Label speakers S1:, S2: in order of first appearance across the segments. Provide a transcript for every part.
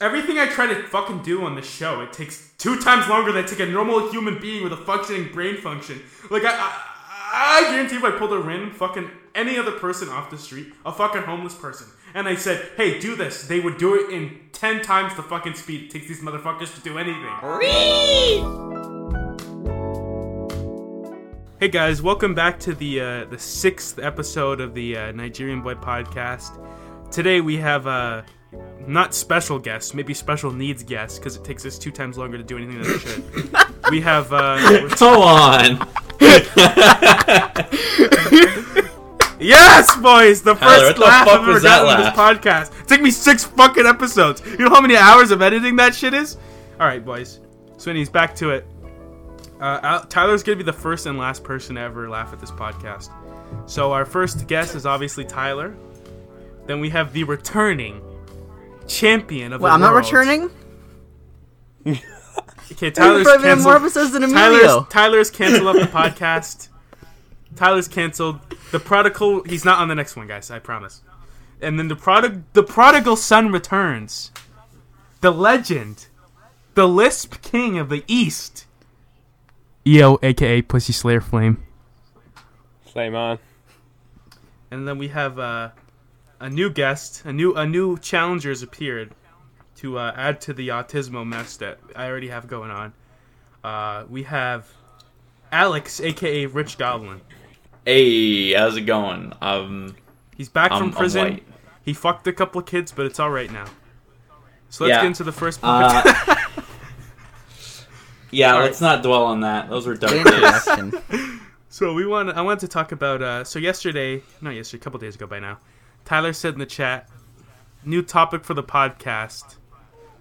S1: Everything I try to fucking do on the show, it takes two times longer than it take a normal human being with a functioning brain function. Like I, I, I guarantee if I pulled a random fucking any other person off the street, a fucking homeless person, and I said, "Hey, do this," they would do it in ten times the fucking speed it takes these motherfuckers to do anything. Hey guys, welcome back to the uh, the sixth episode of the uh, Nigerian Boy Podcast. Today we have uh, not special guests, maybe special needs guests, because it takes us two times longer to do anything than it should. we have uh,
S2: Go on.
S1: yes, boys, the
S2: Tyler,
S1: first
S2: what
S1: laugh
S2: fuck
S1: I've ever gotten on this podcast. It took me six fucking episodes. You know how many hours of editing that shit is? All right, boys. Swinny's back to it. Uh, Al- Tyler's gonna be the first and last person to ever laugh at this podcast. So our first guest is obviously Tyler. Then we have the returning champion of
S3: Well,
S1: the
S3: I'm not returning.
S1: Okay, Tyler's
S3: Probably been more
S1: canceled.
S3: episodes than
S1: Tyler's,
S3: Emilio.
S1: Tyler's canceled up the podcast. Tyler's canceled. The prodigal. He's not on the next one, guys. I promise. And then the prodig, the prodigal son returns. The legend, the lisp king of the east. EO, aka Pussy Slayer Flame.
S4: Flame on.
S1: And then we have uh, a new guest, a new a new challenger has appeared to uh, add to the autismo mess that I already have going on. Uh, we have Alex, aka Rich Goblin.
S2: Hey, how's it going? Um,
S1: He's back
S2: I'm-
S1: from
S2: I'm
S1: prison.
S2: white.
S1: He fucked a couple of kids, but it's all right now. So let's
S2: Yeah.
S1: get into the first part.
S2: uh, yeah,
S1: All
S2: let's not dwell on that. Those were dark
S3: Good
S2: days.
S1: So we want. I wanted to talk about. Uh, so yesterday, not yesterday, a couple days ago by now, Tyler said in the chat, new topic for the podcast: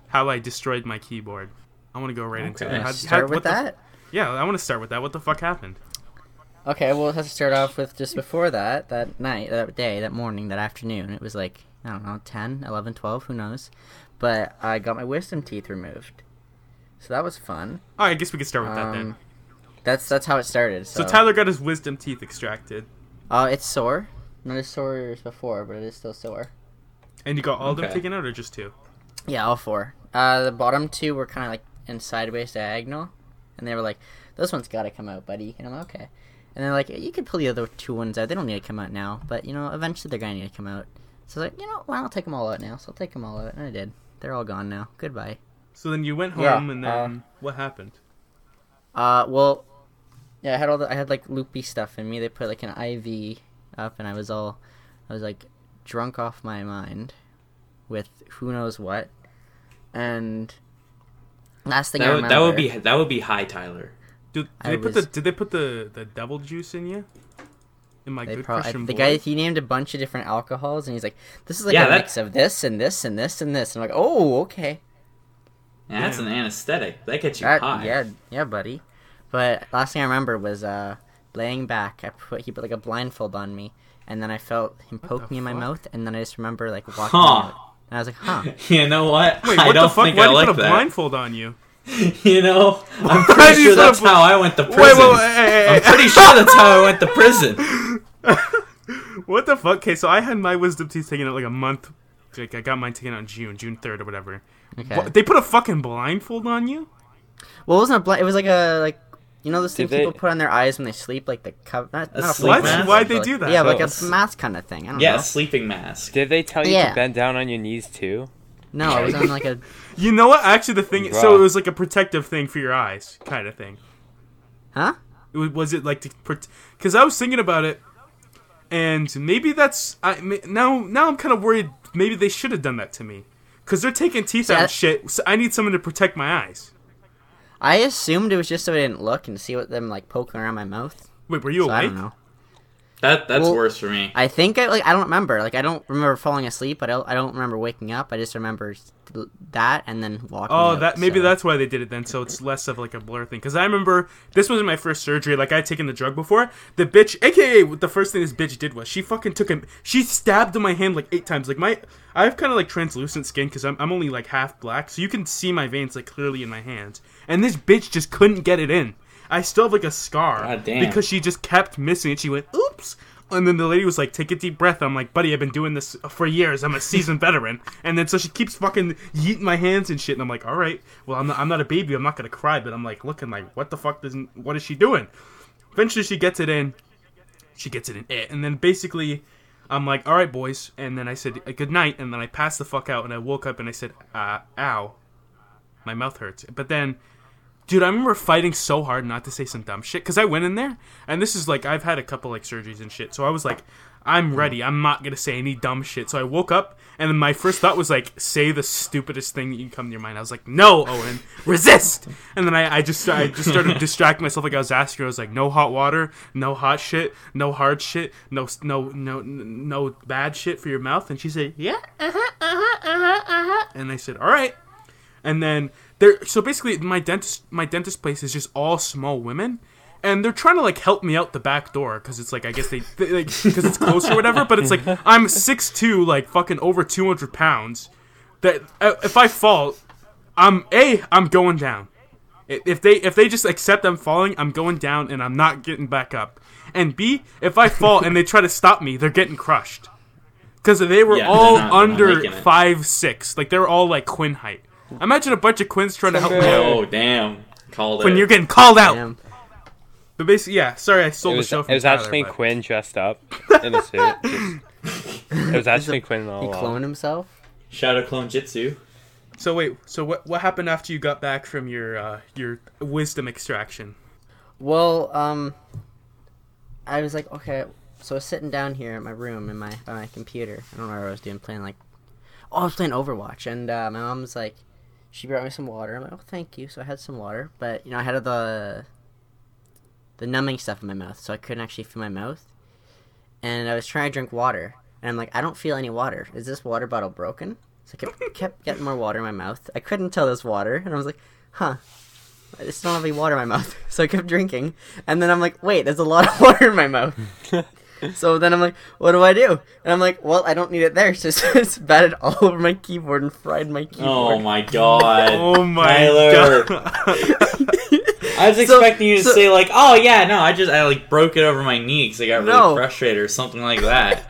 S1: how I destroyed my keyboard. I want to go right into it. How-
S3: Start
S1: how-
S3: with
S1: what the-
S3: that.
S1: yeah, I want to start with that. What the fuck happened?
S3: Okay, well, let's start off with just before that, that night, that day, that morning, that afternoon. It was like, I don't know, 10, 11, 12, who knows. But I got my wisdom teeth removed. So that was fun.
S1: Oh, I guess we could start with that then.
S3: Um, that's that's how it started.
S1: So
S3: So,
S1: Tyler got his wisdom teeth extracted,
S3: uh, it's sore. Not as sore as before, but it is still sore.
S1: and you got all of them
S2: Okay.
S1: taken out, or just two?
S3: Yeah, all four. Uh, the bottom two were kind of like in sideways diagonal, and they were like, "Those ones got to come out, buddy." And I'm like, "Okay." And they're like, "You could pull the other two ones out. They don't need to come out now, but you know, eventually they're gonna need to come out." So I was like, you know, why not take them all out now? So I'll take them all out, and I did. They're all gone now. Goodbye.
S1: So then you went home,
S3: Yeah,
S1: and then what happened?
S3: Uh, well, yeah, I had all the I had like loopy stuff in me. They put like an IV up, and I was all, I was like drunk off my mind, with who knows what, and last thing I
S2: That would,
S3: remember,
S2: that would be that would be high, Tyler.
S1: Did, did
S3: I
S1: they put
S3: was-
S1: the Did they put the the devil juice in you? In my good
S3: probably
S1: Christian
S3: the
S1: boy?
S3: guy he named a bunch of different alcohols and he's like, this is like
S2: Yeah,
S3: a
S2: that-
S3: mix of this and this and this and this. And I'm like, oh, okay,
S2: Yeah, that's an anesthetic. That gets you
S3: that,
S2: high.
S3: yeah, yeah, buddy. But last thing I remember was uh, laying back. I put he put like a blindfold on me, and then I felt him poke me in my
S1: fuck?
S3: mouth, and then I just remember like walking
S2: Huh.
S3: out, and I was like, huh.
S2: You know what?
S1: Wait,
S2: I
S1: what
S2: don't
S1: the fuck?
S2: think
S1: Why
S2: I
S1: did you
S2: like
S1: put a
S2: that.
S1: blindfold on you?
S2: You know, I'm pretty sure that's how I went to prison.
S1: Wait, wait, wait, hey, hey,
S2: I'm pretty sure that's how I went to prison.
S1: What the fuck? Okay, so I had my wisdom teeth taken out like a month. Like I got mine taken out in June, June third or whatever.
S3: Okay.
S1: What, they put a fucking blindfold on you?
S3: Well, it wasn't a blind. It was like a like. You know those
S4: Did
S3: things people put on their eyes when they sleep, like the cover. Not,
S2: A
S3: not a
S2: sleep
S1: What?
S2: mask?
S1: Why'd
S3: but
S1: they
S3: like-
S1: do that?
S3: Yeah, like
S2: So-
S3: a mask kind of thing. I don't
S2: Yeah,
S3: know.
S2: sleeping mask.
S4: Did they tell you
S3: Yeah.
S4: to bend down on your knees too?
S3: No, I was on like a.
S1: You know what? Actually, the thing. So
S4: Bruh.
S1: it was like a protective thing for your eyes, kind of thing.
S3: Huh?
S1: It was, was it like to protect? because I was thinking about it, and maybe that's I ma- now now I'm kind of worried. Maybe they should have done that to me because they're taking teeth out
S3: that-
S1: and shit. So I need someone to protect my eyes.
S3: I assumed it was just so I didn't look and see what them like poking around my mouth.
S1: Wait, were you
S3: So I don't know.
S2: That that's
S3: Well,
S2: worse for me.
S3: I think I like I don't remember. Like I don't remember falling asleep. I don't I don't remember waking up. I just remember that and then walking.
S1: Oh,
S3: out,
S1: that maybe
S3: so-
S1: that's why they did it then. So it's less of like a blur thing. Because I remember this wasn't my first surgery. Like I had taken the drug before. The bitch, aka the first thing this bitch did was she fucking took him. She stabbed my hand like eight times. Like my, I have kind of like translucent skin because I'm I'm only like half black, so you can see my veins like clearly in my hands. And this bitch just couldn't get it in. I still have like a scar
S2: God damn.
S1: because she just kept missing it. She went, "Oops, And then the lady was like, "Take a deep breath." I'm like, "Buddy, I've been doing this for years. I'm a seasoned veteran." And then so she keeps fucking yeeting my hands and shit. And I'm like, "All right, well, I'm not, I'm not a baby. I'm not gonna cry." But I'm like, looking like, "What the fuck? Doesn't what is she doing?" Eventually, she gets it in. She gets it in it, and then basically, I'm like, "All right, boys." And then I said, "Uh, "Good night." And then I passed the fuck out, and I woke up and I said, uh, "Ow, my mouth hurts." But then Dude, I remember fighting so hard not to say some dumb shit because I went in there, and this is like I've had a couple like surgeries and shit, so I was like, I'm ready. I'm not gonna say any dumb shit. So I woke up, and then my first thought was like, say the stupidest thing that you can come to your mind. I was like, no, Owen, resist. And then I, I just I just started distracting myself like I was asking her. I was like, no hot water, no hot shit, no hard shit, no no no no bad shit for your mouth. And she said, yeah, uh huh, uh huh, uh huh, uh huh. And I said, all right. And then there, so basically, my dentist, my dentist place is just all small women, and they're trying to like help me out the back door because it's like I guess they, they like because it's close or whatever. But it's like I'm 6'2", like fucking over two hundred pounds. That uh, if I fall, I'm a I'm going down. If they if they just accept I'm falling, I'm going down and I'm not getting back up. And B, if I fall and they try to stop me, they're getting crushed. Because they were
S2: Yeah,
S1: all
S2: not-
S1: under five six, like they were all like Quinn height. Imagine a bunch of Quins trying to help me out
S2: Oh damn! Called
S1: when
S2: it.
S1: you're getting called out.
S3: Damn.
S1: But basically, yeah. Sorry, I stole
S4: It
S1: the
S4: was,
S1: show
S4: it
S1: from
S4: was
S1: Tyler,
S4: actually
S1: but-
S4: Quinn dressed up in a suit. Just- it was actually Quinn all
S3: He
S4: along.
S3: cloned himself.
S2: Shadow Clone Jutsu.
S1: So wait, so what what happened after you got back from your uh, your wisdom extraction?
S3: Well, um, I was like, okay, so I was sitting down here in my room in my by my computer. I don't know what I was doing, playing like, oh, I was playing Overwatch, and uh, my mom was like, she brought me some water. I'm like, oh, thank you. So I had some water, but you know, I had the the numbing stuff in my mouth, so I couldn't actually feel my mouth. And I was trying to drink water, and I'm like, I don't feel any water. Is this water bottle broken? So I kept, kept getting more water in my mouth. I couldn't tell this water, and I was like, huh. I just don't have any water in my mouth. So I kept drinking. And then I'm like, wait, there's a lot of water in my mouth. So then I'm like, what do I do? And I'm like, well, I don't need it there. So it's just batted all over my keyboard and fried my keyboard.
S2: Oh my god.
S1: Oh my
S2: Tyler.
S1: god!
S2: I was
S3: So-
S2: expecting you to
S3: so-
S2: say like, "Oh yeah, no, I just I like broke it over my knee because I got really
S3: No.
S2: frustrated or something like that."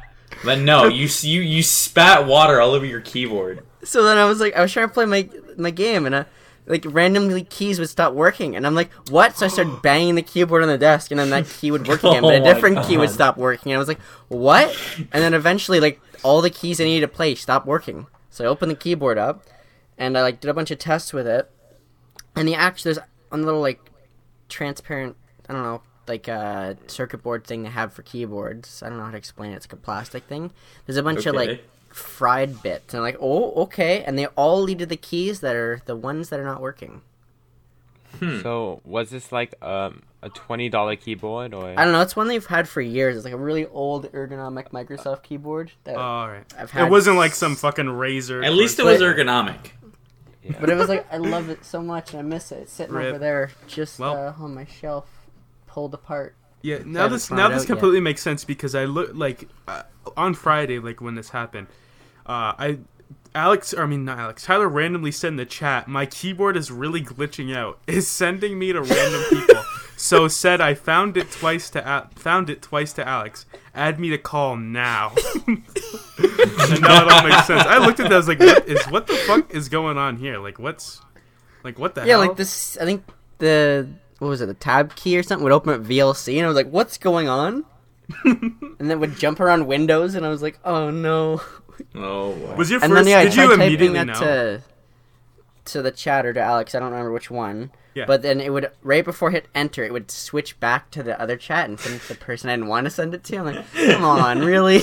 S2: But no, you you you spat water all over your keyboard.
S3: So then I was like, I was trying to play my my game, and uh, like randomly keys would stop working, and I'm like, what? So I started banging the keyboard on the desk, and then that key would work again, but
S2: Oh
S3: a
S2: my
S3: different key would stop working, and I was like, what? And then eventually, like all the keys I needed to play stopped working. So I opened the keyboard up, and I like did a bunch of tests with it, and the actually there's a little like transparent, I don't know. Like a circuit board thing they have for keyboards. I don't know how to explain it. It's like a plastic thing. There's a bunch of like
S2: Okay.
S3: Fried bits. And I'm like, oh, okay. And they all lead to the keys that are the ones that are not working.
S2: Hmm.
S4: So was this like um, a twenty dollar keyboard or?
S3: I don't know. It's one they've had for years. It's like a really old ergonomic Microsoft keyboard. That, oh,
S1: All right.
S3: I've had
S1: It wasn't like some fucking Razer.
S2: At least it was ergonomic.
S3: but it was like I love it so much, and I miss it. It's sitting
S1: Rip.
S3: over there, just
S1: Well.
S3: uh, on my shelf, pulled apart.
S1: Yeah, now this now this
S3: out yet.
S1: completely makes sense because I look like uh, on Friday, like when this happened, uh, I Alex, or I mean not Alex, Tyler randomly said in the chat, my keyboard is really glitching out, is sending me to random people. so said I found it twice to Al- found it twice to Alex. Add me to call now. and now it all makes sense. I looked at that, I was like, what is what the fuck is going on here? Like what's like what the
S3: Yeah,
S1: hell?
S3: like this. I think the what was it? The tab key or something would open up VLC, and I was like, "What's going on?" and then would jump around windows, and I was like, "Oh no!"
S2: Oh, boy.
S1: Was your first?
S3: and
S1: first?
S3: then yeah, I
S1: did
S3: tried
S1: you
S3: typing
S1: immediately
S3: that
S1: know?
S3: to to the chat or to Alex. I don't remember which one.
S1: Yeah.
S3: But then it would right before hit enter, it would switch back to the other chat and send it to the person I didn't want to send it to. I'm like, come on, really?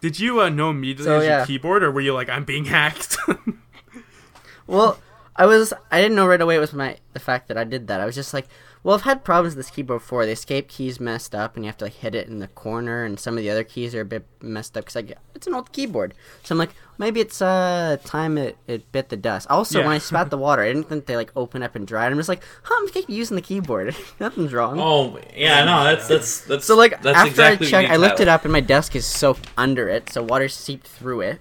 S1: Did you uh, know immediately
S3: So,
S1: as your
S3: yeah.
S1: keyboard, or were you like, I'm being hacked?
S3: well, I was I didn't know right away it was my the fact that I did that. I was just like, well, I've had problems with this keyboard before. The escape key's messed up, and you have to like hit it in the corner, and some of the other keys are a bit messed up because like it's an old keyboard. So I'm like, maybe it's uh time it, it bit the dust. Also,
S1: Yeah.
S3: when I spat the water, I didn't think they like open up and dried. I'm just like, huh, I'm keep using the keyboard. Nothing's wrong.
S2: Oh yeah, no, that's that's that's
S3: So like
S2: that's
S3: after
S2: exactly
S3: I
S2: what
S3: checked, I looked it up, and my desk is soaked under it, so water seeped through it.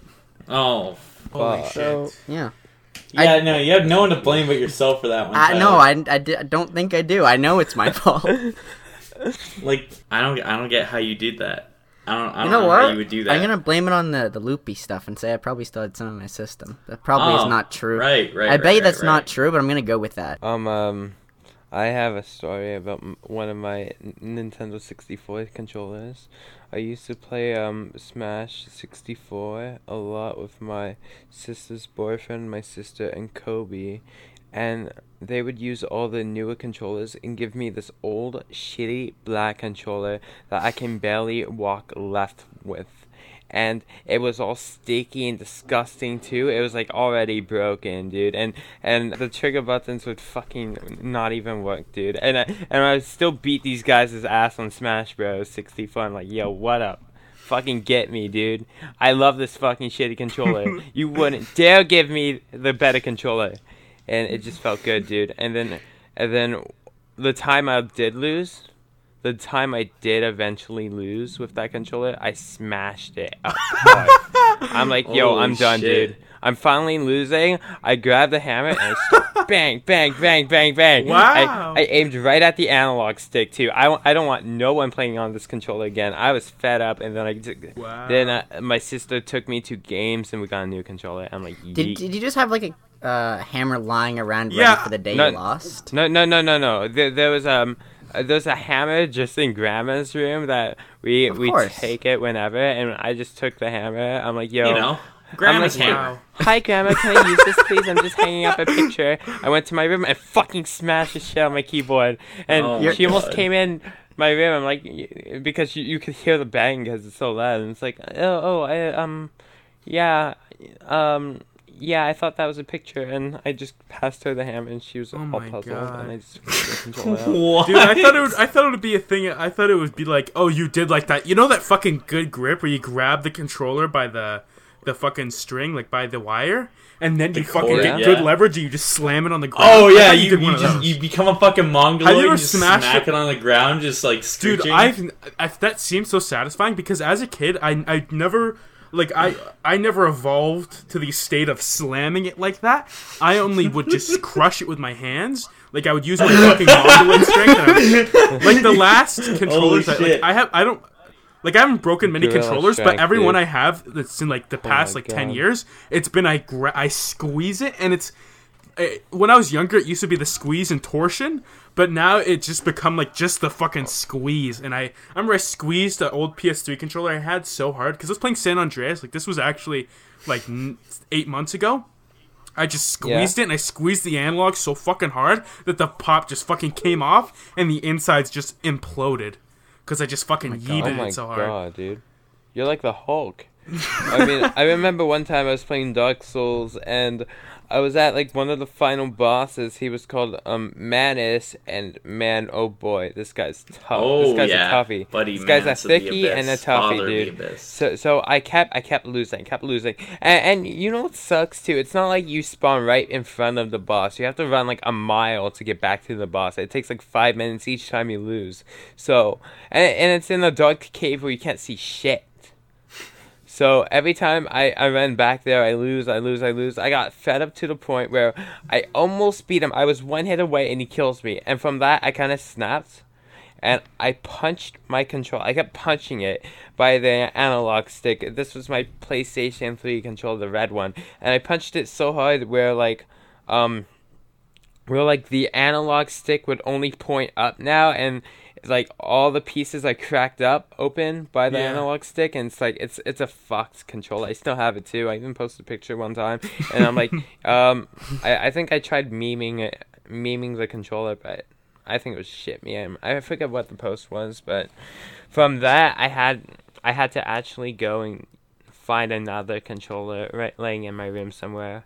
S2: Oh
S1: Holy
S4: Fuck.
S1: shit.
S3: So yeah.
S2: Yeah, no, you have no one to blame but yourself for that one.
S3: I
S2: Tyler.
S3: no, I, I, I don't think I do. I know it's my fault.
S2: Like I don't I don't get how you did that. I don't I don't
S3: You know
S2: know
S3: what?
S2: how you would do that.
S3: I'm gonna blame it on the the loopy stuff and say I probably still had some in my system. That probably
S2: Oh,
S3: is not true.
S2: Right, right.
S3: I bet
S2: right,
S3: you that's
S2: right,
S3: not
S2: right.
S3: true, but I'm gonna go with that.
S4: Um, um, I have a story about one of my Nintendo 64 controllers. I used to play um Smash 64 a lot with my sister's boyfriend, my sister, and Kobe, and they would use all the newer controllers and give me this old shitty black controller that I can barely walk left with. And it was all sticky and disgusting too. It was like already broken, dude. And and the trigger buttons would fucking not even work, dude. And I, and I would still beat these guys' ass on Smash Bros. 64. I'm like, yo, what up? Fucking get me, dude. I love this fucking shitty controller. you wouldn't dare give me the better controller. And it just felt good, dude. And then and then the time I did lose, the time I did eventually lose with that controller, I smashed it up. I'm like, yo,
S2: Holy
S4: I'm done,
S2: shit.
S4: dude. I'm finally losing. I grabbed the hammer and I start bang, bang, bang, bang, bang.
S1: Wow.
S4: I, I aimed right at the analog stick too. I, don't- I don't want no one playing on this controller again. I was fed up, and then I t-
S1: Wow.
S4: then uh, my sister took me to games and we got a new controller. I'm like,
S3: Did, did you just have like a uh, hammer lying around
S1: Yeah.
S3: ready for the day
S4: No-
S3: you lost?
S4: No, no, no, no, no. There, there was um, uh, there was a hammer just in Grandma's room that we
S3: Of
S4: we
S3: course.
S4: take it whenever, and I just took the hammer. I'm like, yo,
S2: You know, grandma's
S4: like,
S2: hammer.
S4: Hi, Grandma. Can I use this, please? I'm just hanging up a picture. I went to my room and fucking smashed the shit on my keyboard, and
S2: Oh
S4: she
S2: my
S4: almost
S2: God.
S4: came in my room. I'm like, because you, you could hear the bang because it's so loud, and it's like, oh, oh, I, um, yeah, um. Yeah, I thought that was a picture, and I just passed her the ham, and she was
S1: Oh
S4: all puzzled,
S1: God.
S4: and I just took the controller out.
S2: What?
S1: Dude, I thought it would. I thought it would be a thing. I thought it would be like, oh, you did like that. You know that fucking good grip where you grab the controller by the the fucking string, like by the wire, and then you fucking
S2: cord,
S1: get
S2: yeah.
S1: good leverage and you just slam it on the ground.
S2: Oh yeah,
S1: thought
S2: you, you, just you become a fucking mongoloid.
S1: Have you ever
S2: and just
S1: smashed
S2: smack
S1: it-
S2: it on the ground, just like
S1: Dude. I've I, that seems so satisfying because as a kid, I I never like I I never evolved to the state of slamming it like that. I only would just crush it with my hands. Like I would use my fucking mongoloid strength. And I would, like the last controllers, that, like. I have I don't. Like I haven't broken many
S4: Gorilla
S1: controllers, but
S4: strength,
S1: every one. I have that's in like the
S4: Oh
S1: past
S4: my
S1: like ten years, it's been I gra- I squeeze it and it's eh, when I was younger, it used to be the squeeze and torsion, but now it just become like just the fucking squeeze. And I, I remember I squeezed the old PS3 controller I had so hard because I was playing San Andreas. Like this was actually like n- eight months ago. I just squeezed it and I squeezed the analog so fucking hard that the pop just fucking came off and the insides just imploded because I just fucking
S4: Oh
S1: yeeted
S4: my
S1: it so hard.
S4: god, dude. You're like the Hulk. I mean, I remember one time I was playing Dark Souls and I was at like one of the final bosses. He was called um Manus and man, oh boy, this guy's tough.
S2: Oh,
S4: this guy's
S2: yeah.
S4: a toughie.
S2: Buddy
S4: this guy's a
S2: Manus of the
S4: thicky and a toughie,
S2: father
S4: dude. So so I kept I kept losing, kept losing. And, and you know what sucks too? It's not like you spawn right in front of the boss. You have to run like a mile to get back to the boss. It takes like five minutes each time you lose. So and, and it's in a dark cave where you can't see shit. So every time I, I ran back there, I lose, I lose, I lose. I got fed up to the point where I almost beat him. I was one hit away and he kills me. And from that, I kind of snapped. And I punched my control. I kept punching it by the analog stick. This was my PlayStation 3 controller, the red one. And I punched it so hard where, like, um, where like the analog stick would only point up now and like all the pieces are cracked up open by the
S1: Yeah.
S4: analog stick and it's like it's it's a fucked controller. I still have it too. I even posted a picture one time and I'm like um I, I think I tried memeing it memeing the controller but I think it was shit meme. I forget what the post was, but from that I had I had to actually go and find another controller right laying in my room somewhere.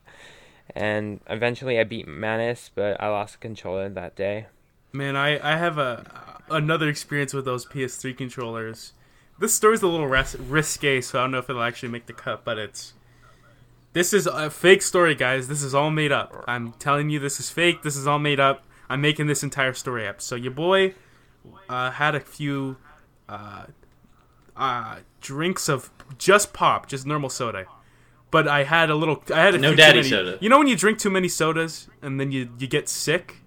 S4: And eventually I beat Manus, but I lost the controller that day.
S1: Man, I, I have a another experience with those PS3 controllers. This story's a little ris- risque, so I don't know if it'll actually make the cut, but it's this is a fake story, guys. This is all made up. I'm telling you, this is fake. This is all made up. I'm making this entire story up. So your boy uh, had a few uh, uh, drinks of just pop, just normal soda. But I had a little. I had a
S2: No daddy soda.
S1: You know when you drink too many sodas and then you you get sick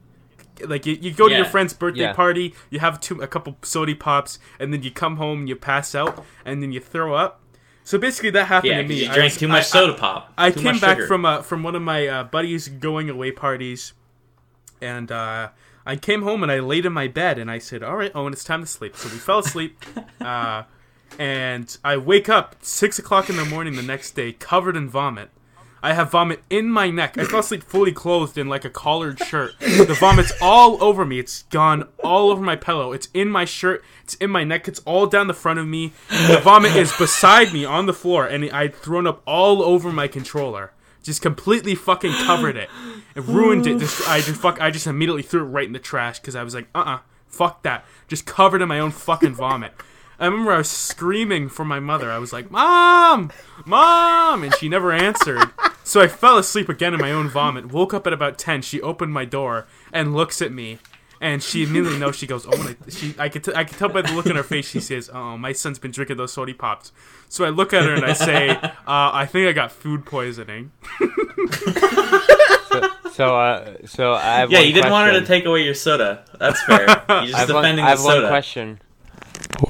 S1: like you, you go to your friend's birthday
S4: Yeah.
S1: party, you have two a couple sody pops, and then you come home and you pass out, and then you throw up. So basically, that happened
S2: Yeah,
S1: to me.
S2: you
S1: I
S2: drank
S1: was-
S2: too much
S1: I-
S2: soda pop.
S1: I
S2: Too
S1: came back
S2: sugar.
S1: from uh, from one of my uh, buddies' going away parties, and uh, I came home and I laid in my bed and I said, "All right, Owen, it's time to sleep." So we fell asleep, uh, and I wake up six o'clock in the morning the next day, covered in vomit. I have vomit in my neck. I fell asleep fully clothed in like a collared shirt. The vomit's all over me. It's gone all over my pillow. It's in my shirt. It's in my neck. It's all down the front of me. The vomit is beside me on the floor, and I'd thrown up all over my controller. Just completely fucking covered it. It ruined it. Just I just fuck. I just immediately threw it right in the trash because I was like, uh, uh fuck that. Just covered in my own fucking vomit. I remember I was screaming for my mother. I was like, "Mom, mom," and she never answered. So I fell asleep again in my own vomit. Woke up at about ten. She opened my door and looks at me, and she immediately knows. She goes, "Oh," my, she. I could. T- I could tell by the look in her face. She says, "Oh, my son's been drinking those soda pops." So I look at her and I say, uh, "I think I got food poisoning."
S4: So, uh, so I have
S2: Yeah,
S4: one
S2: you didn't want her to take away your soda. That's fair. You're
S4: I
S2: just
S4: have one,
S2: defending
S4: I have
S2: the
S4: one
S2: soda.
S4: question.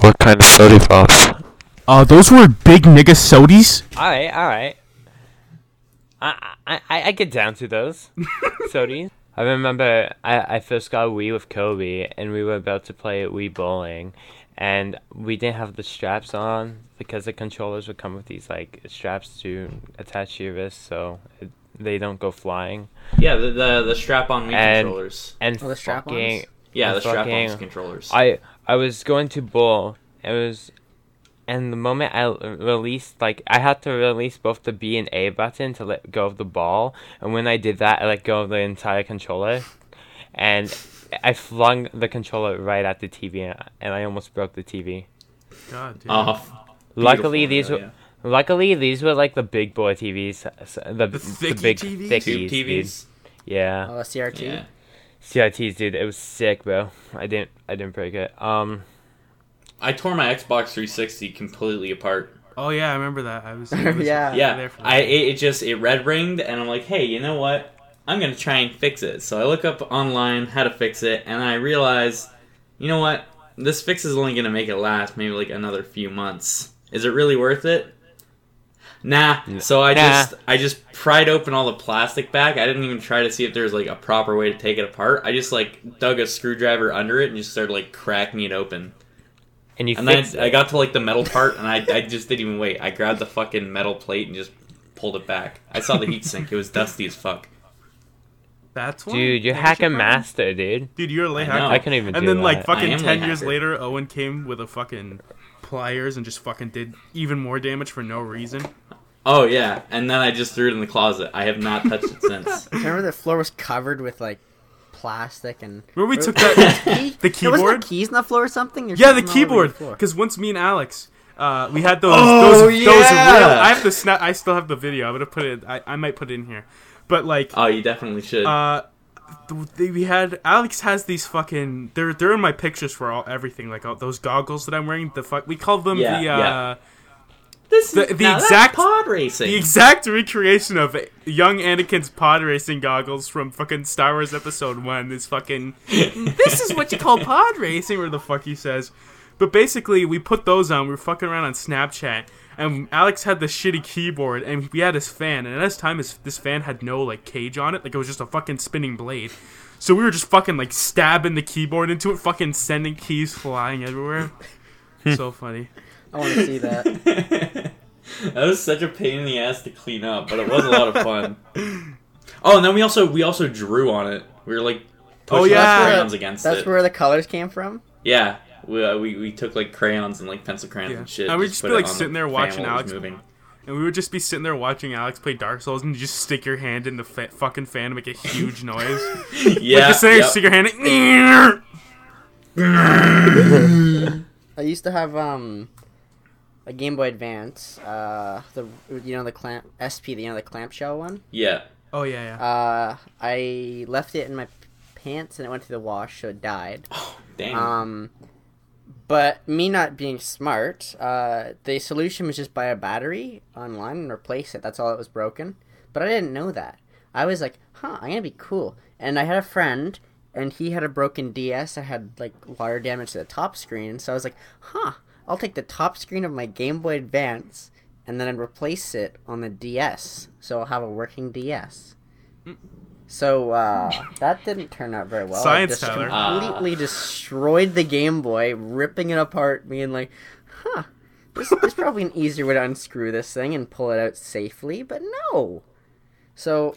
S4: What kind of soda pops?
S1: Uh, those were big nigga sodies.
S4: All right, all right. I I I, I get down to those sodies. I remember I, I first got a Wii with Kobe, and we were about to play Wii bowling, and we didn't have the straps on because the controllers would come with these like straps to attach to your wrist, so it, they don't go flying.
S2: Yeah, the the, the strap-on Wii
S4: And-
S2: controllers.
S4: And
S3: Oh, the strap-ons?
S4: fucking,
S2: Yeah, the strap-on
S4: fucking-
S2: controllers.
S4: I I was going to bowl. It was, and the moment I released, like I had to release both the B and A button to let go of the ball, and when I did that, I let go of the entire controller, and I flung the controller right at the TV, and I almost broke the TV.
S1: God, dude.
S2: oh,
S4: Luckily, these
S2: yeah,
S4: were.
S2: yeah.
S4: Luckily, these were like the big boy TVs, s- the, the, big
S1: TVs?
S4: thickies,
S2: Tube
S4: dude.
S2: TVs.
S4: Yeah,
S3: Oh, a CRT.
S2: Yeah.
S4: CRTs, dude. It was sick, bro. I didn't, I didn't break it. Um,
S2: I tore my Xbox 360 completely apart.
S1: oh yeah, I remember that. I was. I was
S3: Yeah.
S2: Yeah, I it, it just it red ringed, and I'm like, hey, you know what? I'm gonna try and fix it. So I look up online how to fix it, and I realize, you know what? This fix is only gonna make it last maybe like another few months. Is it really worth it? Nah. So I
S4: Nah.
S2: just I just pried open all the plastic back. I didn't even try to see if there's like a proper way to take it apart. I just like dug a screwdriver under it and just started like cracking it open.
S4: And you
S2: And then I, I got to like the metal part, and I, I just didn't even wait. I grabbed the fucking metal plate and just pulled it back. I saw the heatsink; it was dusty as fuck.
S1: That's one.
S4: Dude, you're
S1: That was your
S4: hacking master, dude.
S1: Dude, you're a late
S2: I know.
S1: hacker.
S4: I couldn't even
S1: And
S4: do
S1: then, like,
S4: that.
S2: I
S1: fucking ten years
S2: hacker.
S1: later, Owen came with a fucking pliers and just fucking did even more damage for no reason.
S2: Oh yeah, and then I just threw it in the closet. I have not touched it since.
S3: Remember the floor was covered with like plastic and.
S1: Remember we took that
S3: Key?
S1: the
S3: There was no keys on the floor or something. Or
S1: Yeah, the
S3: something all
S1: keyboard. Because once me and Alex, uh, we had those.
S2: Oh,
S1: those, those
S2: yeah!
S1: real. I have the snap. I still have the video. I'm gonna put it. I, I might put it in here. But like,
S2: Oh, you definitely should.
S1: uh, th- we had Alex has these fucking. They're they're in my pictures for all everything. Like all, those goggles that I'm wearing. The fuck we call them
S2: Yeah,
S1: the. Uh,
S2: yeah. This
S1: the- the exact-
S2: pod racing.
S1: The exact recreation of young Anakin's pod racing goggles from fucking Star Wars Episode One is fucking. this is what you call pod racing, or the fuck he says. But basically, we put those on. We were fucking around on Snapchat, and Alex had the shitty keyboard, and we had his fan. And at this time, his, this fan had no like cage on it, like it was just a fucking spinning blade. So we were just fucking like stabbing the keyboard into it, fucking sending keys flying everywhere. so funny.
S3: I want to see that.
S2: that was such a pain in the ass to clean up, but it was a lot of fun. Oh, and then we also we also drew on it. We were like
S1: Oh,
S2: pushing
S1: yeah.
S2: crayons against
S3: That's
S2: it.
S3: where the colors came from.
S2: Yeah, we, uh, we we took like crayons and like pencil crayons
S1: Yeah.
S2: and shit.
S1: And we'd just
S2: just put
S1: be, like,
S2: on the
S1: sitting there watching
S2: while it was
S1: Alex
S2: moving.
S1: And we would just be sitting there watching Alex play Dark Souls, and you just stick your hand in the fa- fucking fan to make a huge noise.
S2: Yeah,
S1: like just sitting there,
S2: yep.
S1: stick your hand. In,
S3: I used to have um a Game Boy Advance. Uh, the you know the clamp SP, the, you know the clamshell one.
S2: yeah.
S1: oh yeah, yeah.
S3: Uh, I left it in my pants and it went to the wash, so it died.
S2: Oh Dang.
S3: Um, but me not being smart, uh, the solution was just buy a battery online and replace it. That's all that was broken. But I didn't know that. I was like, huh, I'm gonna be cool. And I had a friend, and he had a broken DS that had like water damage to the top screen. So I was like, huh, I'll take the top screen of my Game Boy Advance and then I'd replace it on the DS, so I'll have a working DS. So uh, that didn't turn out very well. I
S1: Science,
S3: just
S1: Tyler.
S3: completely destroyed the Game Boy, ripping it apart, being like, huh. There's, there's probably an easier way to unscrew this thing and pull it out safely, but no. So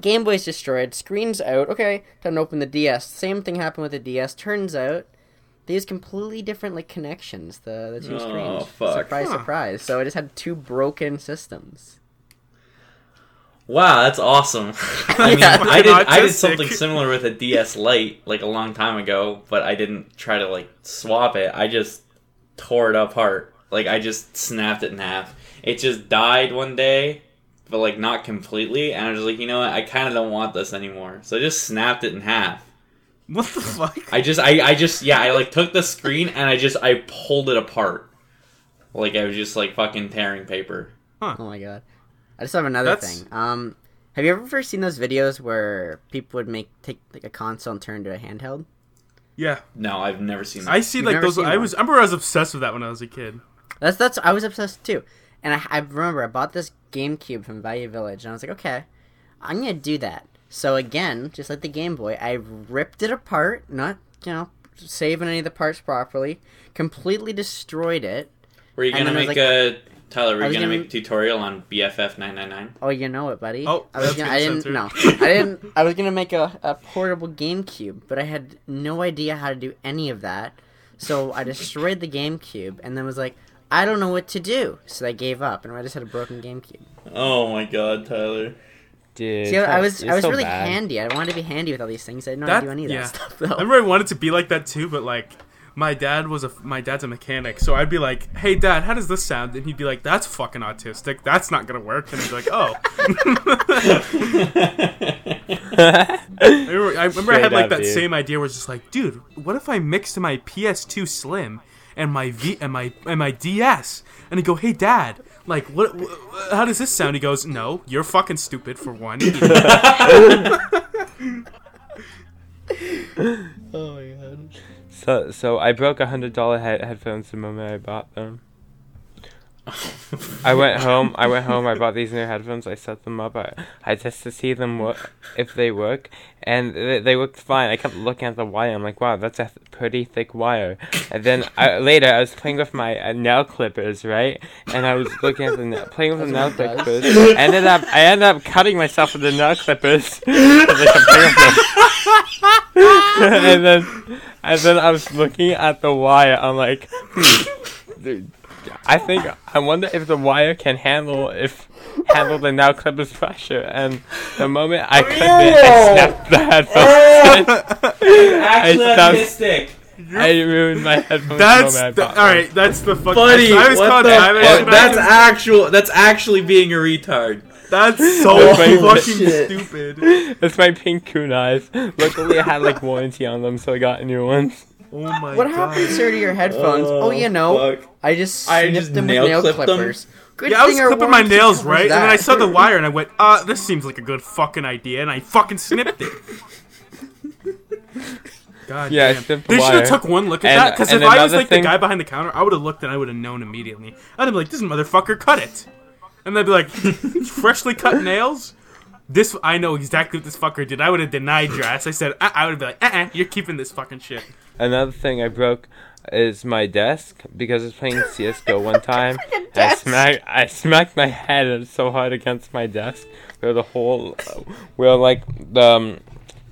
S3: Game Boy's destroyed, screen's out. Okay, time to open the DS. Same thing happened with the DS. Turns out they use completely different like connections. The the two
S2: Oh,
S3: screens.
S2: Oh fuck.
S3: Surprise,
S1: Huh.
S3: surprise. So I just had two broken systems.
S2: Wow, that's awesome. I mean,
S3: Yeah.
S2: I did I did something similar with a DS Lite like a long time ago, but I didn't try to like swap it. I just tore it apart. Like I just snapped it in half. It just died one day, but like not completely. And I was like, you know what? I kind of don't want this anymore. So I just snapped it in half.
S1: What the fuck?
S2: I just I I just yeah I like took the screen and I just I pulled it apart. Like I was just like fucking tearing paper.
S3: Oh my god. I just have another
S1: That's-
S3: thing. Um, have you ever seen those videos where people would make take like a console and turn into a handheld?
S1: Yeah,
S2: No, I've never seen that.
S1: I see
S3: You've
S1: like those.
S3: seen
S1: I
S3: one?
S1: was. I remember I was obsessed with that when I was a kid.
S3: That's that's I was obsessed too, and I, I remember I bought this GameCube from Value Village, and I was like, okay, I'm gonna do that. So again, just like the Game Boy, I ripped it apart, not you know saving any of the parts properly, completely destroyed it.
S2: Were you gonna
S3: then I was
S2: make a Tyler? Were you gonna,
S3: gonna-
S2: make a tutorial on BFF nine nine nine?
S3: Oh, you know it, buddy.
S1: Oh,
S3: I was gonna. I didn't.
S1: know.
S3: I didn't. I was gonna make a, a portable GameCube, but I had no idea how to do any of that. So I destroyed the GameCube, and then was like, I don't know what to do. So I gave up, and I just had a broken GameCube.
S2: Oh my god, Tyler!
S4: Dude,
S3: See, I was I was
S4: so
S3: really
S4: bad.
S3: handy. I wanted to be handy with all these things. I didn't know how to do any of
S1: yeah.
S3: that stuff
S1: I remember I wanted to be like that too, but like my dad was a my dad's a mechanic, so I'd be like, "Hey, dad, how does this sound?" And he'd be like, "That's fucking autistic. That's not gonna work." And I'd be like, "Oh." I remember I, remember I had like
S4: up,
S1: that
S4: dude.
S1: same idea, where it's just like, dude, what if I mixed my PS2 Slim and my V and my and my DS? And I go, "Hey, dad." Like what, wh- How does this sound? He goes, "No, you're fucking stupid for one."
S3: oh my god.
S4: So, so I broke a hundred dollar head- headphones the moment I bought them. I went home. I went home. I bought these new headphones. I set them up. I, I just to see them work, if they work, and they, they worked fine. I kept looking at the wire. I'm like, wow, that's a th- pretty thick wire. And then I, later, I was playing with my uh, nail clippers, right? And I was looking at the na- playing with the nail
S3: That's what it
S4: clippers. ended up, I ended up cutting myself with the nail clippers. I kept playing with them. and then, and then I was looking at the wire. I'm like, hmm, dude, I think I wonder if the wire can handle if handle the nail clippers pressure. And the moment I clipped it, I snapped the headphones.
S2: Actually,
S4: stopped-
S2: autistic.
S4: I ruined my headphones.
S1: That's
S4: the moment I
S1: the, all
S4: bought them.
S1: right. That's the fucking.
S2: Buddy,
S1: I was
S2: what the
S1: Tyler,
S2: fuck? That's actual. That's actually being a retard.
S1: That's so
S4: my
S1: fucking
S3: shit.
S1: stupid.
S4: It's my pink coon eyes. Luckily, I had like warranty on them, so I got new ones.
S1: Oh my
S3: What
S1: god.
S3: happened, sir, to your headphones? Oh, you know,
S2: fuck.
S3: I just
S2: I
S3: snipped
S2: just
S3: them
S2: nail
S3: with nail
S2: clipped them?
S3: clippers. Good
S1: Yeah, I was clipping my nails
S3: covers
S1: right, and then I saw the wire, and I went, "Uh, this seems like a good fucking idea," and I fucking snipped it. God
S4: Yeah, I
S1: damn.
S4: snipped the
S1: They should have took one look at
S4: And-
S1: that, because if I was like
S4: thing-
S1: the guy behind the counter, I would have looked and I would have known immediately. I'd have been like, "This motherfucker cut it," and they'd be like, "Freshly cut nails." This I know exactly what this fucker did. I would have denied your ass. I said uh, I would have been like, "Uh, uh you're keeping this fucking shit."
S4: Another thing I broke is my desk because I was playing CS:GO one time. I smacked I smacked my head so hard against my desk where the whole where like the um,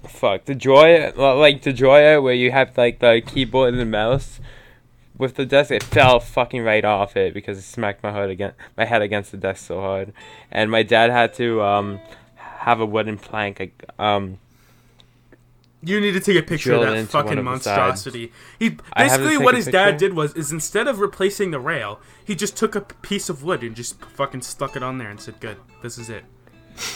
S4: fuck the joy like the joy where you have like the keyboard and the mouse with the desk it fell fucking right off it because I smacked my head against my head against the desk so hard and my dad had to um have a wooden plank um
S1: You need to take a picture of that fucking monstrosity. He
S4: I have to
S1: basically what his dad did was is instead of replacing the rail, he just took a piece of wood and just fucking stuck it on there and said, "Good, this is it."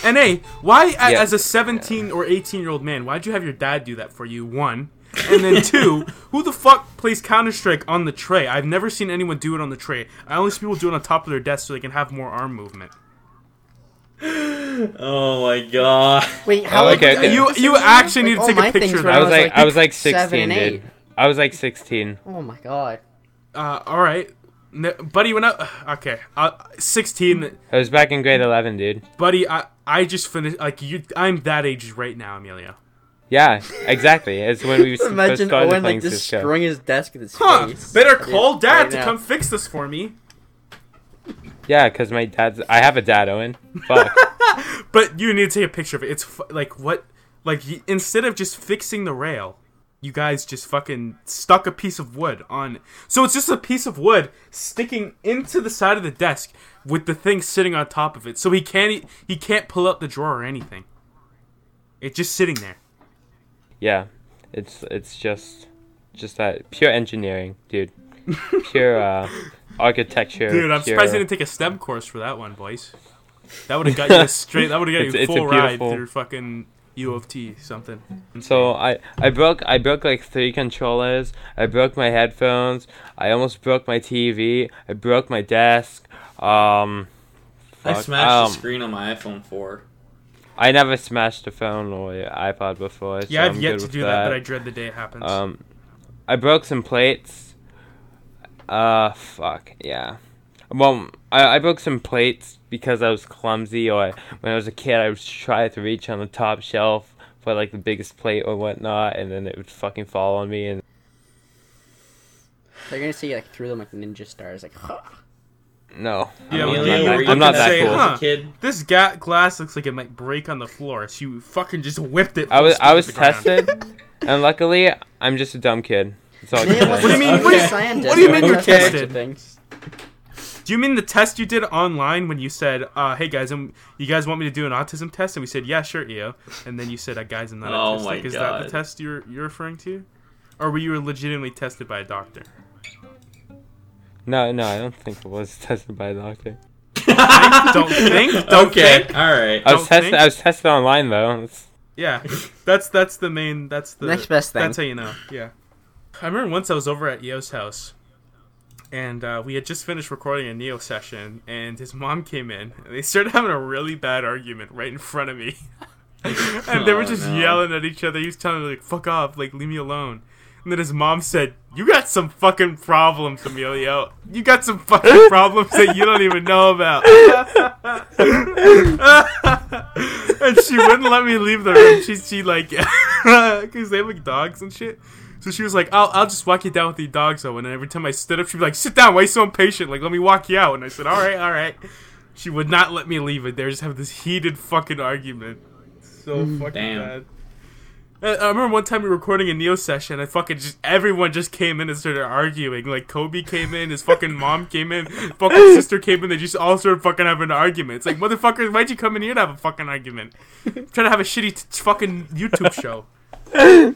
S1: And hey, why
S4: Yeah.
S1: as a 17 or 18 year old man, why'd you have your dad do that for you? One, and then two, who the fuck plays Counter Strike on the tray? I've never seen anyone do it on the tray. I only see people do it on top of their desk so they can have more arm movement.
S2: Oh my god.
S3: Wait, how?
S4: Oh, okay, okay.
S1: You you actually need to take a picture of
S3: were
S1: that.
S4: I was like,
S3: like
S4: I was like
S3: seven
S4: 16, dude. I was like 16.
S3: Oh my god.
S1: Uh, all right, N- buddy. When I okay, uh, sixteen,
S4: I was back in grade 11, dude.
S1: buddy. I I just finished. Like you, I'm that age right now, Amelia.
S4: Yeah, exactly. It's when we first
S3: Imagine
S4: started
S3: Owen
S4: playing
S3: like
S4: Cisco.
S3: destroying his desk with his
S1: Huh?
S3: face.
S1: Better call dad
S3: right
S1: to
S3: now.
S1: come fix this for me.
S4: Yeah, because my dad's. I have a dad, Owen. Fuck.
S1: But you need to take a picture of it. It's fu- like what, like y- instead of just fixing the rail, you guys just fucking stuck a piece of wood on. So it's just a piece of wood sticking into the side of the desk with the thing sitting on top of it. So he can't e- he can't pull out the drawer or anything. It's just sitting there.
S4: yeah, it's it's just just that pure engineering, dude. Pure uh, architecture.
S1: Dude, I'm
S4: pure,
S1: surprised you didn't take a STEM course for that one, boys. That would have got you straight. That would have got
S4: It's-
S1: you
S4: it's
S1: full ride through fucking U of T something.
S4: So I I broke I broke like three controllers. I broke my headphones. I almost broke my TV. I broke my desk. Um,
S2: I smashed
S4: um,
S2: the screen on my iPhone 4.
S4: I never smashed a phone or iPod before.
S1: yeah,
S4: so
S1: I've
S4: I'm
S1: yet
S4: good
S1: to
S4: with
S1: do that. but I dread the day it happens.
S4: Um, I broke some plates. Uh, fuck yeah. Well, I, I broke some plates because I was clumsy, or when I was a kid, I would try to reach on the top shelf for like the biggest plate or whatnot, and then it would fucking fall on me. And
S3: They're gonna see like through them like ninja stars, like. Huh.
S4: no,
S1: Yeah,
S4: I'm,
S1: well,
S4: not that- I'm not
S1: gonna
S4: that
S1: say,
S4: cool.
S1: huh?
S2: As a kid.
S1: this ga- glass looks like it might break on the floor. So you fucking just whipped it.
S4: I was I was
S1: speed to the ground.
S4: tested, and luckily I'm just a dumb kid. That's all I can
S3: Yeah,
S4: say.
S1: What do you mean-
S3: I'm
S1: what do you- what do you mean you're
S3: test a bunch of
S1: tested?
S3: things.
S1: Do you mean the test you did online when you said, uh, "Hey guys, um, you guys want me to do an autism test?" And we said, "Yeah, sure, EO." And then you said, uh, "Guys, I'm not
S2: Oh
S1: autistic."
S2: my
S1: Is that the test you're you're referring to, or were you legitimately tested by a doctor?
S4: No, no, I don't think I was tested by a doctor.
S1: Don't think. Don't
S2: okay,
S1: think.
S2: alright.
S4: I was
S1: Don't
S4: tested.
S1: think?
S4: I was tested online though. It's-
S1: Yeah, that's that's the main. That's the
S3: Next best thing.
S1: That's how you know. Yeah. I remember once I was over at Yo's house, and uh, we had just finished recording a Neo session, and his mom came in, and they started having a really bad argument right in front of me. and they were
S2: Oh,
S1: just
S2: no.
S1: yelling at each other. He was telling me like, "Fuck off! Like, leave me alone." And then his mom said, "You got some fucking problems, Emilio. You got some fucking problems that you don't even know about." and she wouldn't let me leave the room. She she like because they have like dogs and shit. So she was like, "I'll I'll just walk you down with the dogs, Owen." And every time I stood up, she'd be like, "Sit down. Why are you so impatient? Like, let me walk you out." And I said, "All right, all right." She would not let me leave it. They just have this heated fucking argument. So mm, fucking
S2: Damn.
S1: bad. I I remember one time we were recording a Neo session. I fucking just everyone just came in and started arguing. Like Kobe came in, his fucking mom came in, fucking sister came in. They just all started fucking having an argument. It's like motherfuckers, why'd you come in here to have a fucking argument? trying to have a shitty t- fucking YouTube show.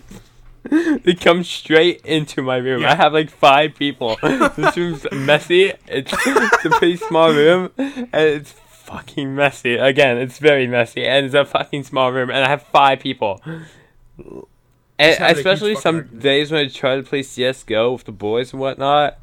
S4: They come straight into my room.
S1: Yeah.
S4: I have like five people. this room's messy. It's, it's a pretty small room, and it's fucking messy. Again, it's very messy, and it's a fucking small room, and I have five people. And
S1: Just had a huge
S4: especially some
S1: argument.
S4: days when I try to play CS:GO with the boys and whatnot,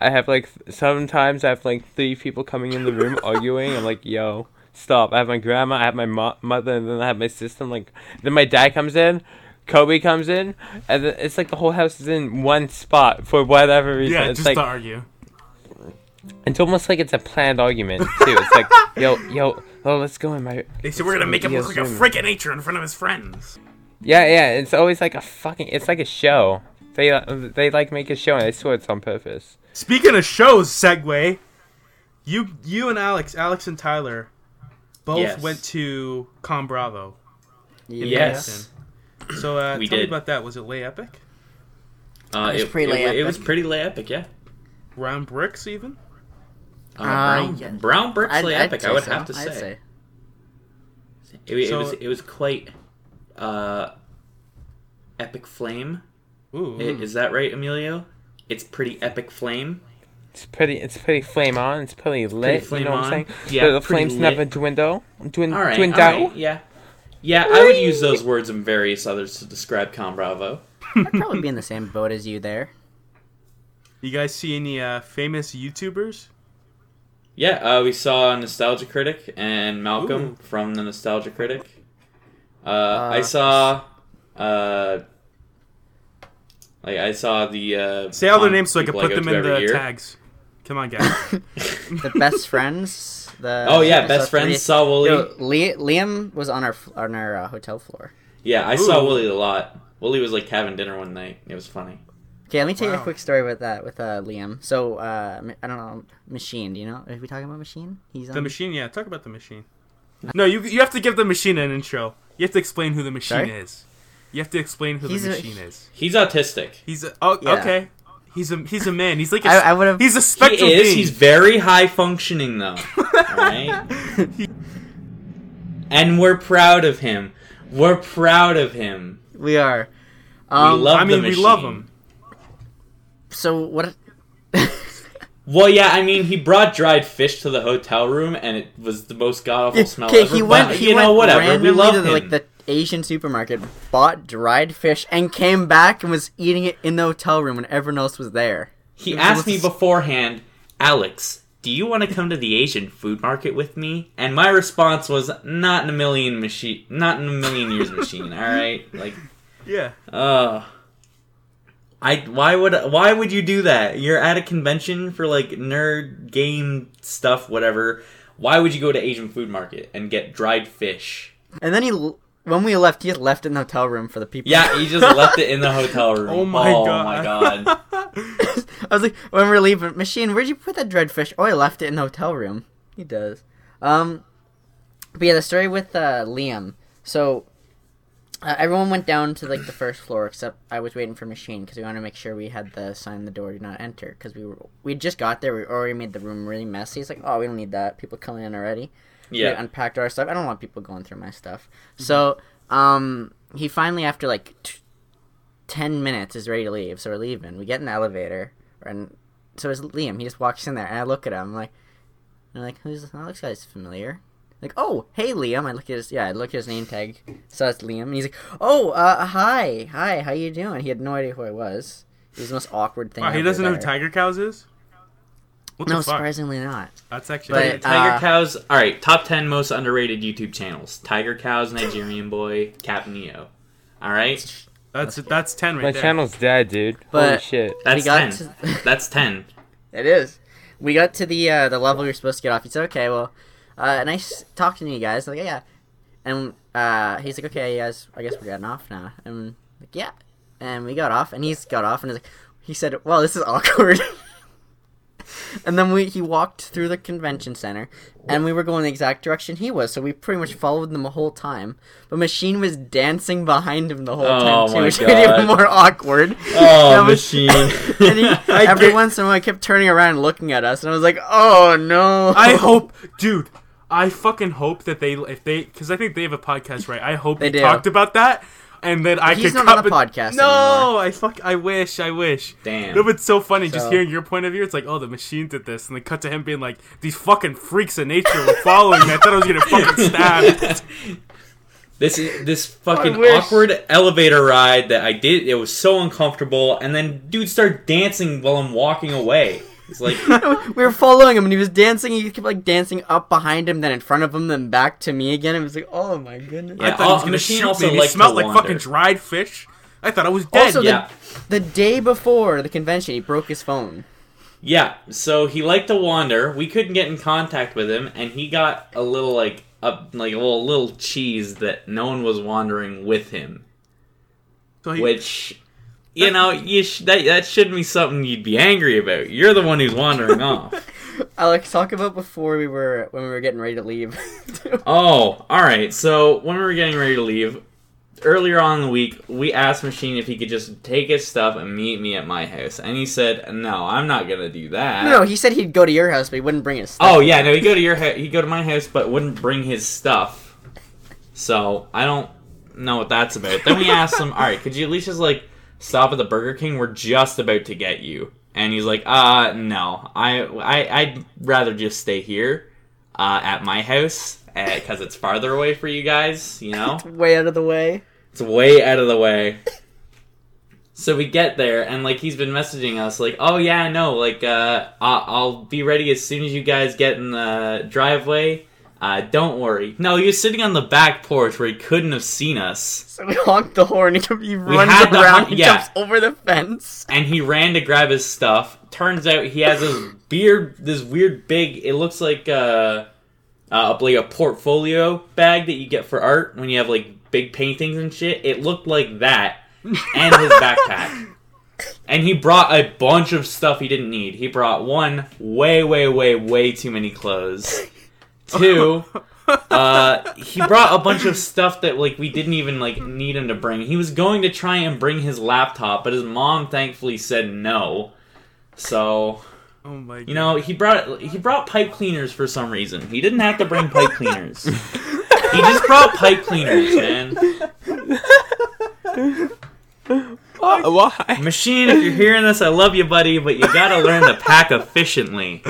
S4: I have like sometimes I have like three people coming in the room arguing. I'm like, yo, stop! I have my grandma, I have my mo- mother, and then I have my sister. I'm like, then my dad comes in. Kobe comes in, and it's like the whole house is in one spot for whatever reason.
S1: Yeah,
S4: it's
S1: just
S4: like
S1: to argue.
S4: it's almost like it's a planned argument too. It's like, yo, yo, oh, let's go in my.
S1: They said we're gonna make him look like a
S4: Yes,
S1: freaking nature in front of his friends.
S4: Yeah, yeah. It's always like a fucking. It's like a show. They uh, they like make a show, and I swear it's on purpose.
S1: Speaking of shows, segue. You you and Alex, Alex and Tyler, both
S2: Yes.
S1: went to Con Bravo. in
S2: Yes.
S1: Boston. So uh,
S2: We
S1: tell me
S2: did.
S1: about that. Was it lay epic?
S2: Uh,
S3: It was pretty
S2: it,
S3: lay
S2: it was
S3: epic.
S2: pretty lay epic, yeah.
S1: Brown bricks even?
S2: Uh, brown,
S3: yeah.
S2: brown bricks
S3: I'd-
S2: lay
S3: I'd
S2: epic, I would
S3: so.
S2: have to
S3: I'd
S2: say. It, it
S1: So-
S2: was it was quite uh, epic flame.
S1: Ooh.
S2: I- Is that right, Emilio? It's pretty epic flame.
S4: It's pretty. It's pretty flame on. It's pretty lit.
S2: flame
S4: you know what
S2: on.
S4: I'm saying?
S2: Yeah,
S4: the, the flames
S2: lit.
S4: never dwindle. Dwin,
S2: All right,
S4: dwindle.
S2: all right, yeah, yeah. I would use those words and various others to describe Con Bravo.
S3: I'd probably be in the same boat as you there.
S1: You guys see any uh, famous YouTubers?
S2: Yeah, uh, we saw Nostalgia Critic and Malcolm
S1: Ooh.
S2: from the Nostalgia Critic. Uh,
S3: Uh,
S2: I saw, uh, like I saw the. Uh,
S1: Say all their names so I can put
S2: go
S1: them in the
S2: year.
S1: tags. Come on, guys.
S3: the best friends. The
S2: Oh yeah,
S3: so
S2: best
S3: three-
S2: friends saw Woolie.
S3: Yo, Liam was on our on our uh, hotel floor.
S2: yeah, I saw
S1: Ooh.
S2: Woolie a lot. Woolie was like having dinner one night. It was funny.
S3: Okay, let me tell you a quick story about that with uh, Liam. So uh, m- I don't know, Machine. Do you know? Are we talking about Machine? He's on
S1: the machine, yeah. Talk about the machine. No, you you have to give the machine an intro. You have to explain who the machine
S3: Sorry?
S1: is. You have to explain who
S3: He's
S1: the
S3: a-
S1: machine is.
S2: He's autistic.
S1: He's a, oh
S3: Yeah.
S1: okay. He's a he's a man. He's like a,
S3: I, I would have.
S1: he's a
S2: He is.
S1: being.
S2: He's very high functioning though. Alright? and we're proud of him. We're proud of him.
S3: We are. Um,
S2: we love
S1: I mean,
S2: the
S1: we love
S2: machine.
S1: him.
S3: So what?
S2: Well, yeah, I mean, he brought dried fish to the hotel room, and it was the most god awful smell
S3: Okay,
S2: ever.
S3: he
S2: but,
S3: went. He
S2: you
S3: went
S2: know, whatever. We
S3: randomly
S2: love
S3: to
S2: him.
S3: like the Asian supermarket, bought dried fish, and came back and was eating it in the hotel room when everyone else was there.
S2: he
S3: it was
S2: asked me
S3: almost-
S2: beforehand, Alex, do you want to come to the Asian food market with me? And my response was, not in a million machine, not in a million years machine. All right, like,
S1: Yeah.
S2: uh. I why would why would you do that? You're at a convention for like nerd game stuff, whatever. Why would you go to Asian food market and get dried fish?
S3: And then he, l- when we left, he just left it in the hotel room for the people.
S2: Yeah, he just left it in the hotel room.
S1: Oh my
S2: oh
S1: god.
S2: my god.
S3: I was like, when we we're leaving, machine, where'd you put that dreadfish? Oh, I left it in the hotel room. He does. Um, but yeah, the story with uh, Liam. So uh, everyone went down to like the first floor, except I was waiting for machine because we wanted to make sure we had the sign on the door do not enter because we were we just got there. We already made the room really messy. It's like, oh, we don't need that. People coming in already. So we
S2: Yeah.
S3: unpacked our stuff. I don't want people going through my stuff. So um, he finally after like. T- 10 minutes is ready to leave, so we're leaving. We get in the elevator, and so it's Liam. He just walks in there, and I look at him, I'm like, I'm like, who's oh, this guy's familiar? Like, oh, hey, Liam. I look at his, yeah, I look at his name tag, so it's Liam, and he's like, oh, uh, hi, hi, how you doing? He had no idea who I was. It was the most awkward thing.
S1: Wow, he doesn't know who. Tiger Cows is. What
S3: No, surprisingly not.
S1: That's actually
S3: But-
S1: pretty-
S2: Tiger
S3: uh,
S2: Cows. All right, top ten most underrated YouTube channels: Tiger Cows, Nigerian Boy, Cap Neo. All right,
S1: that's that's ten right there.
S4: My
S1: there.
S4: channel's dead, dude. Holy shit.
S2: that's
S3: got
S2: ten.
S3: to-
S2: That's ten.
S3: It is. We got to the uh, the level you're supposed to get off. He said, "Okay, well, uh, nice talking to you guys." I'm like, yeah, and uh, he's like, "Okay, you guys, I guess we're getting off now." And I'm like, yeah, and we got off, and he's got off, and he's like, he said, "Well, this is awkward." and then we he walked through the convention center, and we were going the exact direction he was, so we pretty much followed them the whole time. But Machine was dancing behind him the whole
S2: Oh
S3: time too, which made it even more awkward.
S2: Oh,
S3: was-
S2: machine.
S3: and he, every once in a while, he kept turning around and looking at us, and I was like, "Oh no!"
S1: I hope, dude. I fucking hope that they, if they, because I think they have a podcast, right? I hope
S3: They
S1: they talked about that, and then I
S3: he's
S1: could
S3: not on
S1: cut
S3: a podcast
S1: No, I fuck. I wish. I wish.
S2: Damn.
S1: No, but it's so funny just hearing your point of view. It's like, oh, the machine did this, and they cut to him being like, these fucking freaks of nature were following me. I thought I was gonna fucking stabbed.
S2: This this fucking awkward elevator ride that I did. It was so uncomfortable, and then dude started dancing while I'm walking away. It's like
S3: we were following him, and he was dancing. He kept like dancing up behind him, then in front of him, then back to me again. It was like, "Oh my goodness!"
S2: Yeah.
S1: I thought he was gonna
S2: Machine
S1: shoot
S2: also
S1: me. and He smelled
S2: to
S1: like
S2: wander.
S1: fucking dried fish. I thought I was dead.
S3: Also, the,
S2: Yeah.
S3: the day before the convention, he broke his phone.
S2: yeah. So he liked to wander. We couldn't get in contact with him, and he got a little like up like a little little cheese that no one was wandering with him.
S1: so he,
S2: Which you know you sh- that that shouldn't be something you'd be angry about. You're the one who's wandering off.
S3: Alex, talk about before we were when we were getting ready to leave.
S2: Oh, all right. So when we were getting ready to leave, earlier on in the week, we asked Machine if he could just take his stuff and meet me at my house, and he said, "No, I'm not gonna do that."
S3: no, he said he'd go to your house, but he wouldn't bring his stuff.
S2: Oh yeah, no. He go to your house. He go to my house, but wouldn't bring his stuff. So I don't know what that's about. Then we asked him, "All right, could you at least just like stop at the Burger King? We're just about to get you." And he's like, "Uh, no. I I I'd rather just stay here, uh, at my house." Because it's farther away for you guys, you know?
S3: way out of the way.
S2: It's way out of the way. So we get there, and like he's been messaging us, like, "Oh yeah, no, like uh, I'll, I'll be ready as soon as you guys get in the driveway. Uh, don't worry." No, he was sitting on the back porch where he couldn't have seen us,
S3: So we honked the horn. He, he runs around. he
S2: yeah.
S3: jumps over the fence.
S2: and he ran to grab his stuff. Turns out he has this beard, this weird big. It looks like uh, uh, like a portfolio bag that you get for art when you have like big paintings and shit. It looked like that, and his backpack. And he brought a bunch of stuff he didn't need. He brought one, way, way, way, way too many clothes. Two, uh, he brought a bunch of stuff that like we didn't even like need him to bring. He was going to try and bring his laptop, but his mom thankfully said no. So
S1: Oh my god.
S2: you know he brought he brought pipe cleaners for some reason. He didn't have to bring pipe cleaners. he just brought pipe cleaners, man.
S4: Why?
S2: Machine, if you're hearing this, I love you, buddy, but you gotta learn to pack efficiently.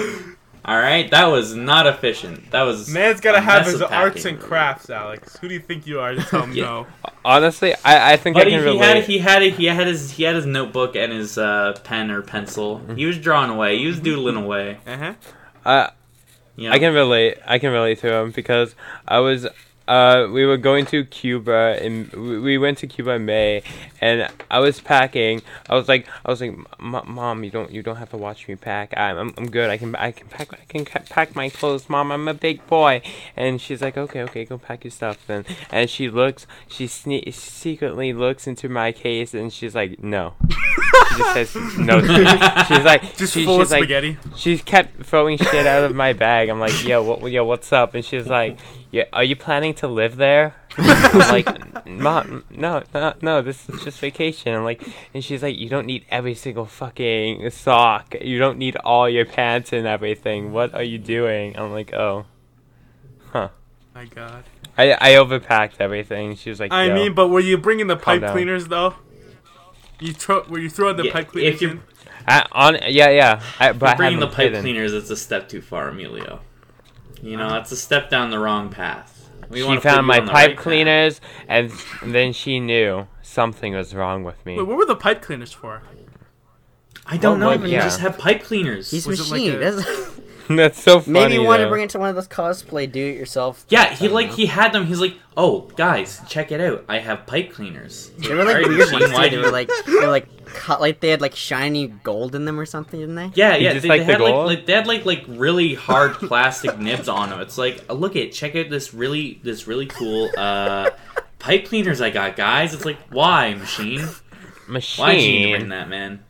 S2: All right, that was not efficient. That was
S1: Man's gotta
S2: a
S1: have his
S2: of
S1: arts and crafts, Alex. Who do you think you are to tell him
S2: Yeah.
S1: no?
S4: Honestly, I, I think
S2: Buddy,
S4: I can
S2: he
S4: relate.
S2: had he had he had his he had his notebook and his uh, pen or pencil. He was drawing away. He was doodling away.
S1: Uh huh.
S4: Uh,
S2: You know?
S4: I can relate. I can relate to him because I was. Uh, we were going to Cuba and we we went to Cuba in May, and I was packing. I was like, I was like, Mom, you don't, you don't have to watch me pack. I'm, I'm, I'm good. I can, I can pack, I can pack my clothes, Mom. I'm a big boy. And she's like, okay, okay, go pack your stuff then. And she looks, she sne- secretly looks into my case, and she's like, no. she just says no. She's like,
S1: Just
S4: she,
S1: full
S4: she's
S1: of
S4: like,
S1: spaghetti.
S4: she kept throwing shit out of my bag. I'm like, yo, what, yo, what's up? And she's like, yeah, are you planning to live there? I'm like, mom, no, no, no, this is just vacation. I'm like, and she's like, you don't need every single fucking sock. You don't need all your pants and everything. What are you doing? I'm like, oh, huh.
S1: My God.
S4: I I overpacked everything. She was like,
S1: I mean, but were you bringing the pipe
S4: down.
S1: cleaners though? You throw? Were you throwing the
S2: Yeah,
S1: pipe cleaners?
S2: if you-
S1: in?
S4: I, on, yeah, yeah. I, but I
S2: bringing the pipe
S4: hidden.
S2: cleaners, it's a step too far, Emilio. You know, that's a step down the wrong path. We
S4: She found my pipe
S2: right
S4: cleaners, and then she knew something was wrong with me.
S1: Wait, what were the pipe cleaners for?
S2: I don't
S4: Well,
S2: know.
S4: what-
S2: You just have pipe cleaners.
S3: He's
S1: Was it like
S3: machine.
S1: a-
S3: That's-
S4: That's so funny.
S3: Maybe you want to bring it to one of those cosplay do-it-yourself.
S2: yeah, he like
S3: know.
S2: he had them. He's like, oh guys, check it out. I have pipe cleaners.
S3: They were like
S2: Alright,
S3: weird
S2: machine,
S3: ones
S2: why
S3: too.
S2: do
S3: They
S2: you-
S3: were like they were like cut like they had like shiny gold in them or something, didn't they?
S2: Yeah, yeah.
S4: just
S2: They,
S4: like
S2: they
S4: the
S2: had like,
S4: gold?
S2: like they had like like really hard plastic nibs on them. It's like, uh, look at check out this really this really cool uh pipe cleaners I got, guys. It's like, why machine?
S4: Machine.
S2: Why did you need to bring that, man?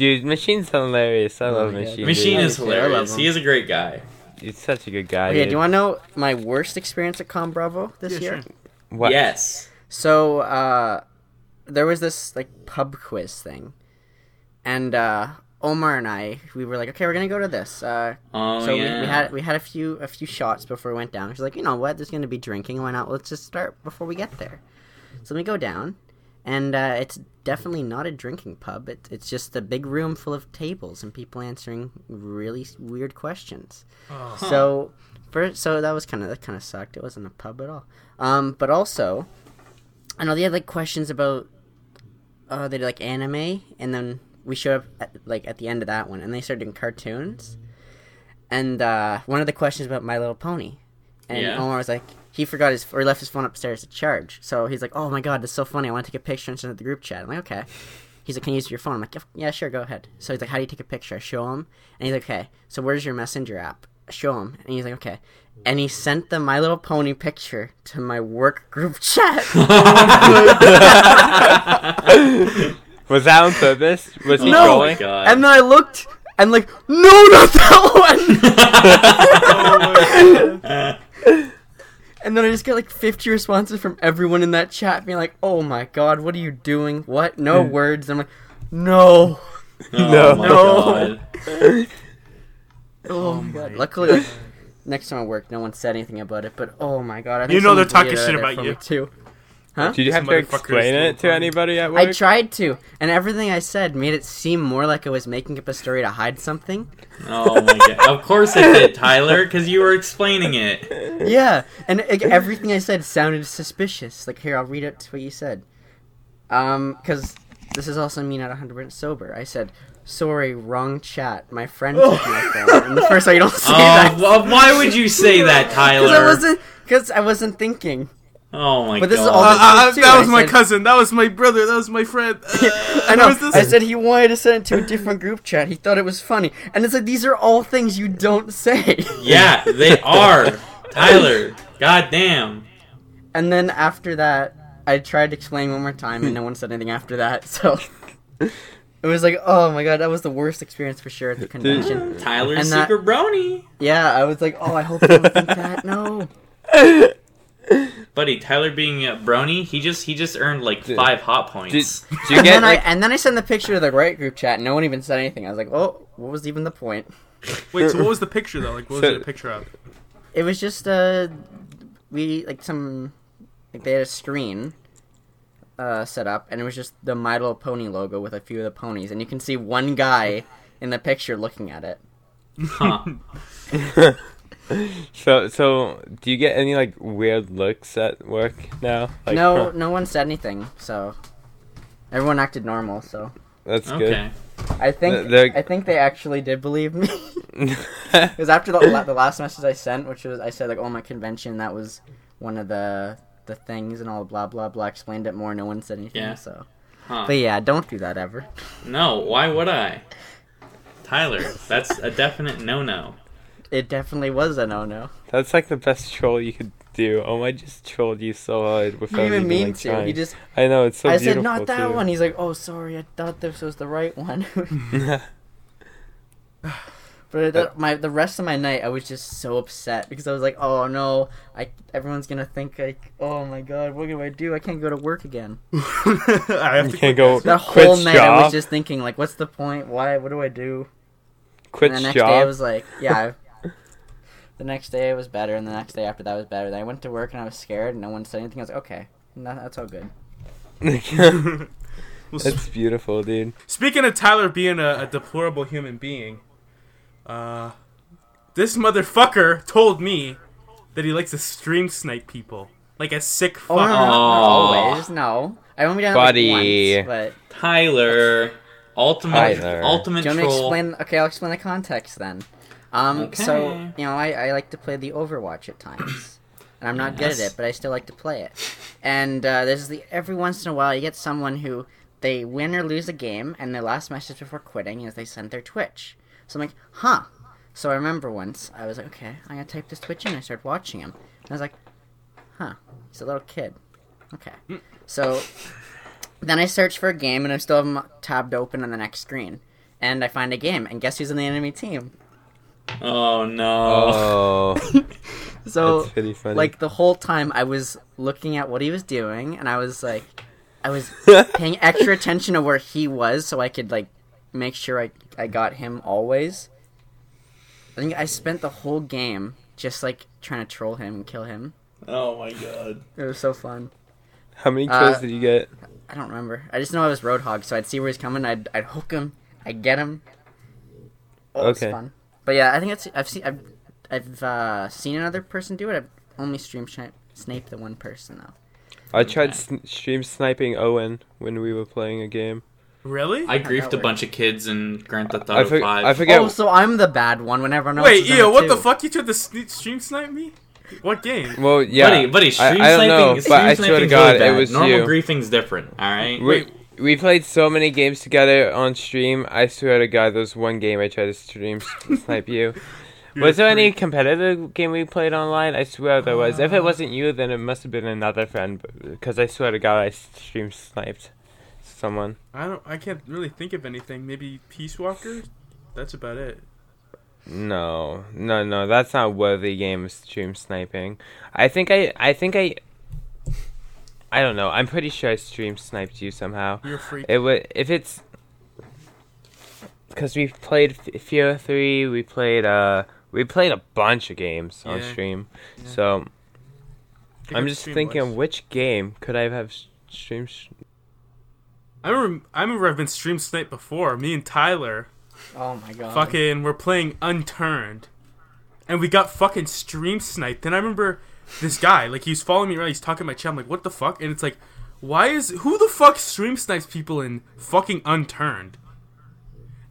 S4: Dude, Machine's hilarious. I
S3: Oh
S4: love
S3: my
S4: Machine.
S2: Machine
S4: dude.
S2: is hilarious.
S3: him.
S2: He is a great guy.
S4: He's such a good guy.
S3: Okay,
S4: dude.
S3: do you want to know my worst experience at Con Bravo this
S1: Yeah,
S3: year?
S1: sure.
S4: What?
S2: Yes.
S3: So uh, there was this like pub quiz thing, and uh, Omar and I we were like, okay, we're gonna go to this. Uh,
S2: Oh
S3: so
S2: yeah.
S3: we, we had we had a few a few shots before we went down. She's like, you know what? There's gonna be drinking. Why not? Let's just start before we get there. So we go down, and uh, it's definitely not a drinking pub. It, it's just a big room full of tables and people answering really weird questions.
S1: Oh.
S3: So, first, so that was kind of that kind of sucked. It wasn't a pub at all. Um, but also, I know they had like questions about uh, they did like anime, and then we showed up at, like at the end of that one, and they started doing cartoons. And uh, one of the questions about My Little Pony, and
S2: Yeah.
S3: Omar was like, he forgot his or he left his phone upstairs to charge. So he's like, "Oh my god, that's so funny! I want to take a picture and send it to the group chat." I'm like, "Okay." He's like, "Can you use your phone?" I'm like, "Yeah, "Yeah, sure, go ahead." So he's like, "How do you take a picture?" I show him, and he's like, "Okay, so where's your messenger app?" I show him, and he's like, "Okay." And he sent the My Little Pony picture to my work group chat.
S4: Was that on purpose? Was he
S2: Oh
S4: trolling?
S2: my
S3: and then I looked, and like, no, not that one. And then I just get like 50 responses from everyone in that chat being like, oh my god, what are you doing? What? No mm. words. And I'm like, no.
S2: oh
S4: No.
S2: my
S3: No.
S2: god.
S3: Oh, oh my god. Luckily, like, next time I work, no one said anything about it, but oh my god. I think
S1: You know they're talking shit about you.
S3: me, Too.
S4: Did you have to
S1: This motherfucker is
S4: explain it to
S1: funny.
S4: anybody at work?
S3: I tried to, and everything I said made it seem more like I was making up a story to hide something.
S2: Oh my god. Of course it did, Tyler, because you were explaining it.
S3: yeah, and like, everything I said sounded suspicious. Like here, I'll read it what you said. Um, because this is also me not 100% sober. I said, sorry, wrong chat. My friend took my phone. And the first time you don't say
S2: Oh,
S3: that.
S2: well, why would you say that, Tyler?
S3: Because I
S2: Tyler?
S3: wasn't, because I wasn't thinking.
S2: Oh my
S3: But this is
S2: god.
S3: all
S1: Uh, uh,
S3: too,
S1: that
S3: I
S1: was my
S3: said-
S1: cousin. That was my brother. That was my friend. Uh,
S3: I know.
S1: this?
S3: I said he wanted to send it to a different group chat. He thought it was funny, and it's like these are all things you don't say.
S2: yeah, they are. Tyler, goddamn.
S3: And then after that, I tried to explain one more time, and no one said anything after that. So it was like, oh my god, that was the worst experience for sure at the convention.
S2: Tyler's
S3: And that-
S2: super brony.
S3: Yeah, I was like, oh, I hope they don't think that. No.
S2: Buddy, Tyler being a brony, he just he just earned like
S4: Did-
S2: five hot
S4: Did,
S2: points.
S4: did you
S3: And
S4: get
S3: then
S4: like?
S3: I and then I sent the picture to the right group chat. and No one even said anything. I was like, oh, what was even the point?
S1: Wait, so what was the picture though? Like, what was
S4: So-
S1: it a picture of?
S3: It was just uh, we like some like they had a screen uh set up, and it was just the My Little Pony logo with a few of the ponies, and you can see one guy in the picture looking at it.
S2: Huh.
S4: so so do you get any like weird looks at work now? Like,
S3: no,
S4: huh,
S3: no one said anything, so everyone acted normal. So
S4: that's
S2: Okay.
S3: I think
S4: The- the-
S3: I think they actually did believe me.
S4: good.
S3: Because after the, the last message I sent, which was I said like, "Oh, my convention," that was one of the the things and all blah blah blah. Explained it more. No one said anything.
S2: Yeah.
S3: So,
S2: Huh.
S3: but yeah, don't do that ever.
S2: No, why would I? Tyler, that's a definite no-no.
S3: It definitely was a no no.
S4: That's like the best troll you could do. Oh, I just trolled you so hard
S3: He
S4: without
S3: didn't even
S4: even
S3: mean
S4: like,
S3: to.
S4: trying.
S3: He just
S4: I know it's so
S3: I
S4: beautiful
S3: said not that
S4: too.
S3: one. He's like, "Oh, sorry, I thought this was the right one." But the, my the rest of my night, I was just so upset because I was like, "Oh no, I everyone's gonna think like, oh my god, what do I do? I can't go to work again."
S1: I have
S4: you
S1: to
S4: can't go
S3: That whole night, I was just thinking like, "What's the point? Why? What do I do?"
S4: quit
S3: and the next
S4: job.
S3: day, I was like, "Yeah." I- the next day it was better, and the next day after that was better. Then I went to work and I was scared, and no one said anything. I was like, "Okay, no, that's all good."
S1: Well,
S4: That's beautiful, dude.
S1: Speaking of Tyler being a, a deplorable human being, uh, this motherfucker told me that he likes to stream snipe people like a sick fuck.
S3: Oh, no, no, no, not
S2: Aw.
S3: always. No, I only done it
S4: Buddy.
S3: like once, but.
S2: Tyler, ultimate
S4: Tyler.
S2: ultimate
S3: Do you want me to
S2: troll.
S3: explain? Okay, I'll explain the context then. Um, so you know, I, I like to play the Overwatch at times, and I'm not good at it, but I still like to play it. And uh, there's the every once in a while you get someone who they win or lose a game, and their last message before quitting is they send their Twitch. So I'm like, huh. So I remember once I was like, okay, I'm gonna type this Twitch in. And I started watching him, and I was like, huh, he's a little kid. Okay, so then I search for a game, and I still have them tabbed open on the next screen. And I find a game, and guess who's on the enemy team?
S2: Oh no.
S4: Oh,
S3: So,
S4: that's funny.
S3: like the whole time, I was looking at what he was doing, and I was like, I was paying extra attention to where he was, so I could like make sure I I got him always. I think I spent the whole game just like trying to troll him and kill him.
S2: Oh my god.
S3: It was so fun.
S4: How many kills
S3: uh,
S4: did you get?
S3: I don't remember. I just know I was Roadhog, so I'd see where he's coming. I'd I'd hook him. I'd get him. Oh, it was
S4: Okay.
S3: fun. But yeah, I think it's I've seen I've I've uh, seen another person do it. I've only stream sni- sniped the one person though.
S4: I tried sn- stream sniping Owen when we were playing a game.
S1: Really?
S2: I
S3: that
S2: griefed a bunch of kids in Grand Theft
S4: I,
S2: Auto
S4: for-
S2: 5.
S4: I forget.
S3: Oh, so I'm the bad one when everyone else.
S1: Wait,
S3: is on
S1: Eo,
S3: it
S1: what the
S3: too.
S1: fuck? You tried to sne- stream snipe me? What game?
S4: well, yeah,
S2: buddy, buddy, stream
S4: I, I don't know,
S2: sniping,
S4: but
S2: stream
S4: I swear to God,
S2: really
S4: it was
S2: Normal
S4: you.
S2: griefing's different, alright?
S4: we,
S1: Wait.
S4: We played so many games together on stream. I swear to God, there was one game I tried to stream snipe you.
S1: You're
S4: Was there any competitive game we played online? I swear there was. If it uh, wasn't you, then it must have been another friend. Because I swear to God, I stream sniped someone.
S1: I don't. I can't really think of anything. Maybe Peace Walker. That's about it.
S4: No, no, no. That's not worthy game of stream sniping. I think I, I think I. I don't know. I'm pretty sure I stream sniped you somehow.
S1: You're a freak.
S4: It would if it's because we played F- Fear Three. We played uh we played a bunch of games on
S1: Yeah.
S4: stream.
S1: Yeah.
S4: So
S1: Think
S4: I'm
S1: what
S4: just thinking,
S1: was.
S4: which game could I have s- stream? s-
S1: I remember. I remember I've been stream sniped before. Me and Tyler.
S3: Oh my god.
S1: fucking we're playing unturned and we got fucking stream sniped and i remember this guy like he's following me around he's talking to my chat i'm like what the fuck and it's like why is who the fuck stream snipes people in fucking Unturned?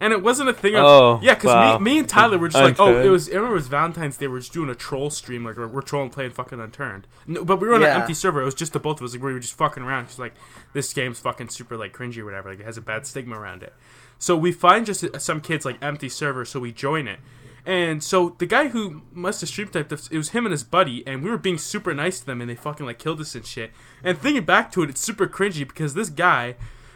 S1: And it wasn't a thing of
S4: Oh,
S1: yeah, because
S4: wow.
S1: me, me and Tyler were just like, oh, it was. I remember it was Valentine's Day. We are just doing a troll stream, like we're, we're trolling, playing fucking Unturned. No, but we were on
S3: Yeah.
S1: an empty server. It was just the both of us. Like we were just fucking around. She's like, this game's fucking super like cringy or whatever. Like it has a bad stigma around it. So we find just some kids like empty server, so we join it. And so the guy who must have stream typed it was him and his buddy, and we were being super nice to them, and they fucking like killed us and shit. And thinking back to it, it's super cringy because this guy,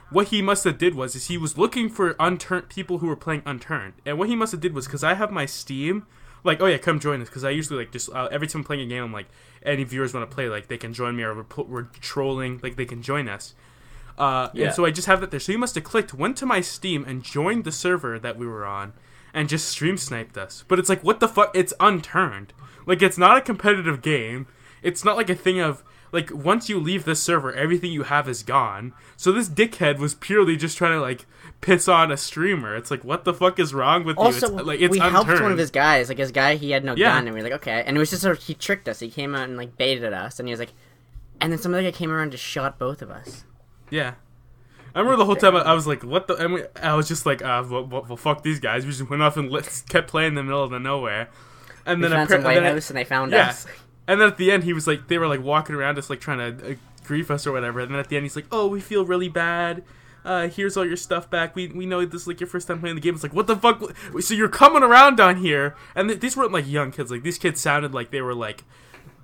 S1: what he must have did was is he was looking for unturned people who were playing unturned, and what he must have did was because I have my Steam, like oh yeah, come join us because I usually like just uh, every time I'm playing a game, I'm like any viewers want to play, like they can join me or we're, we're trolling, like they can join us. Uh,
S2: Yeah.
S1: And so I just have that there. So he must have clicked, went to my Steam, and joined the server that we were on, and just stream sniped us. But it's like, what the fuck? It's unturned. Like, it's not a competitive game. It's not like a thing of, like, once you leave this server, everything you have is gone. So this dickhead was purely just trying to, like, piss on a streamer. It's like, what the fuck is wrong with
S3: Also,
S1: you? It's, like, it's
S3: we
S1: unturned.
S3: helped one of his guys. Like his guy, he had no
S1: Yeah.
S3: gun, and we were like, okay. And it was just sort of, he tricked us. He came out and like baited us, and he was like, and then some other guy came around and just shot both of us.
S1: Yeah. I remember the whole time I, I was like, "What the?" And we, I was just like, uh, well, well, well, fuck these guys." We just went off and lit, kept playing in the middle of the nowhere. And
S3: We
S1: then
S3: found some White
S1: then
S3: House, and they found
S1: yeah.
S3: us.
S1: And then at the end, he was like, they were like walking around us, like trying to uh, grief us or whatever. And then at the end, he's like, "Oh, we feel really bad. Uh, here's all your stuff back. We we know this is like your first time playing the game." It's like, what the fuck? So you're coming around on here, and th- these weren't like young kids. Like these kids sounded like they were like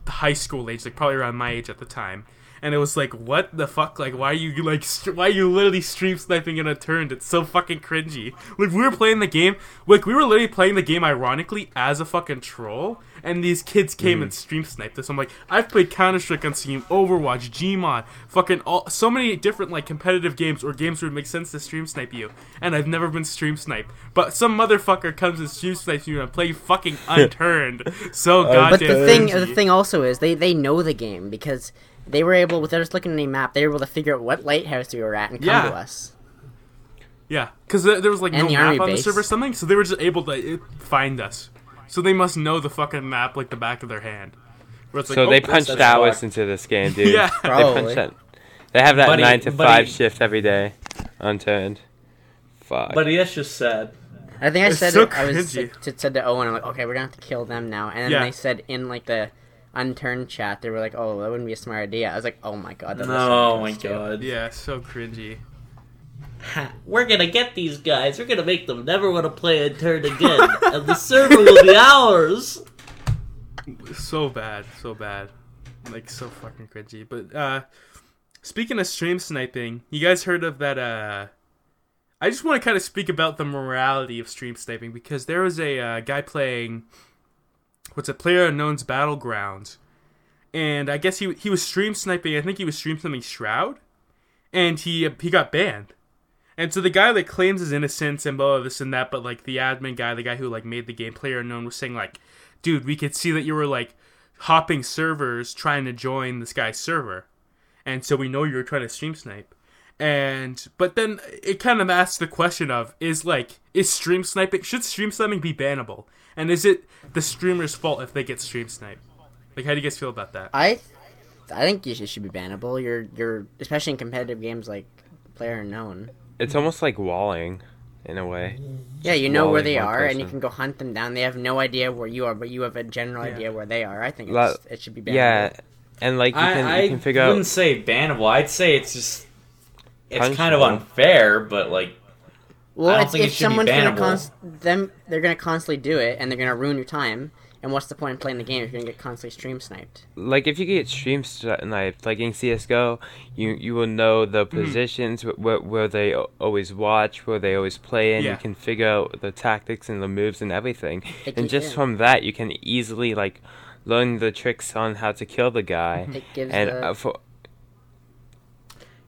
S1: high school age, like probably around my age at the time. And it was like, what the fuck? Like, why are you like, st- why are you literally stream sniping in Unturned? It's so fucking cringy. Like, we were playing the game, like, we were literally playing the game ironically as a fucking troll, and these kids came mm. and stream sniped us. I'm like, I've played Counter Strike on Steam, Overwatch, Gmod, fucking all, so many different like competitive games or games where it makes sense to stream snipe you, and I've never been stream sniped. But some motherfucker comes and stream snipes you and I play fucking unturned. So goddamn.
S3: But the thing,
S1: cringy.
S3: the thing also is they they know the game because they were able, without us looking at any map, they were able to figure out what lighthouse we were at and come
S1: Yeah.
S3: to us.
S1: Yeah, because there there was like
S3: And
S1: no map
S3: army
S1: on the
S3: base.
S1: server or something, so they were just able to uh, find us. So they must know the fucking map like the back of their hand. Where it's like,
S4: So
S1: oh,
S4: they punched
S2: that's
S4: hours
S2: fucked.
S4: into this game, dude.
S1: Yeah.
S4: They
S3: Probably.
S4: punch that. They have that
S2: Buddy-
S4: nine to
S2: buddy-
S4: five shift every day, unturned. Fuck.
S2: But that's just sad.
S3: I think I
S1: It's
S3: said
S1: so
S3: it, I was
S1: cringy.
S3: like, to, said to Owen, I'm like, okay, we're gonna have to kill them now. And then
S1: Yeah.
S3: they said in like the unturned chat, they were like, oh, that wouldn't be a smart idea. I was like, oh my god, that
S2: No,
S3: was
S2: my god.
S1: Yeah, so cringy.
S2: We're gonna get these guys. We're gonna make them never want to play Unturned again, and the server will be ours.
S1: So bad, so bad. Like so fucking cringy. But uh speaking of stream sniping, you guys heard of that uh I just want to kind of speak about the morality of stream sniping because there was a uh, guy playing what's a player unknown's battlegrounds and I guess he he was stream sniping. I think he was stream sniping Shroud, and he he got banned. And so the guy that claims his innocence and blah, blah this and that, but like the admin guy, the guy who like made the game player unknown, was saying like, dude, we could see that you were like hopping servers trying to join this guy's server, and so we know you were trying to stream snipe. And but then it kind of asks the question of is like is stream sniping should stream sniping be bannable, and is it the streamer's fault if they get stream sniped? Like, how do you guys feel about that?
S3: I, I think you should, should be bannable. You're you're especially in competitive games like Player Unknown.
S4: it's almost like walling, in a way.
S3: Yeah, you know where they
S4: one
S3: are, and you can go hunt them down. They have no idea where you are, but you have a general
S1: Yeah.
S3: idea where they are. I think
S4: La-
S3: it should be bannable.
S4: Yeah, and like you can
S2: I,
S4: you can figure
S2: I wouldn't
S4: out.
S2: say bannable. I'd say it's just it's kind of unfair, but like
S3: Well,
S2: I don't
S3: it's,
S2: think it
S3: if
S2: should be
S3: someone's gonna const- them, they're gonna constantly do it, and they're gonna ruin your time. And what's the point of playing the game if you're gonna get constantly stream sniped?
S4: like if you get stream sniped, like in CS:GO, you you will know the
S1: Mm-hmm.
S4: positions where where they always watch, where they always play in.
S1: Yeah.
S4: You can figure out the tactics and the moves and everything.
S3: It
S4: And just
S3: yeah.
S4: from that, you can easily like learn the tricks on how to kill the guy.
S3: It gives
S4: And
S3: the,
S4: uh, for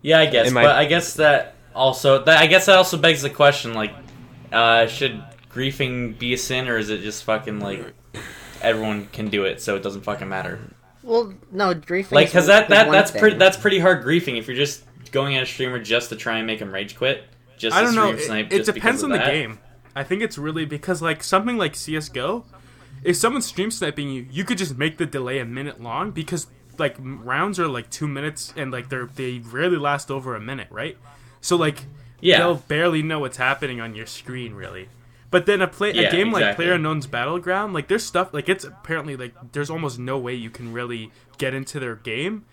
S2: yeah, I guess.
S4: It might-
S2: But I guess that also that I guess that also begs the question like, uh, should griefing be a sin or is it just fucking like everyone can do it so it doesn't fucking matter?
S3: well, no, griefing.
S2: Like, cause that
S3: is
S2: that that's pretty that's pretty hard griefing if you're just going at a streamer just to try and make him rage quit. Just
S1: I don't know.
S2: stream
S1: It,
S2: snipe
S1: it
S2: just
S1: depends on the game. I think it's really because like something like CS:GO, if someone's stream sniping you, you could just make the delay a minute long because like rounds are like two minutes, and like they're they rarely last over a minute, right? So like
S2: Yeah.
S1: they'll barely know what's happening on your screen, really. But then a play
S2: Yeah,
S1: a game like
S2: exactly.
S1: PlayerUnknown's Battleground, like there's stuff like it's apparently like there's almost no way you can really get into their game.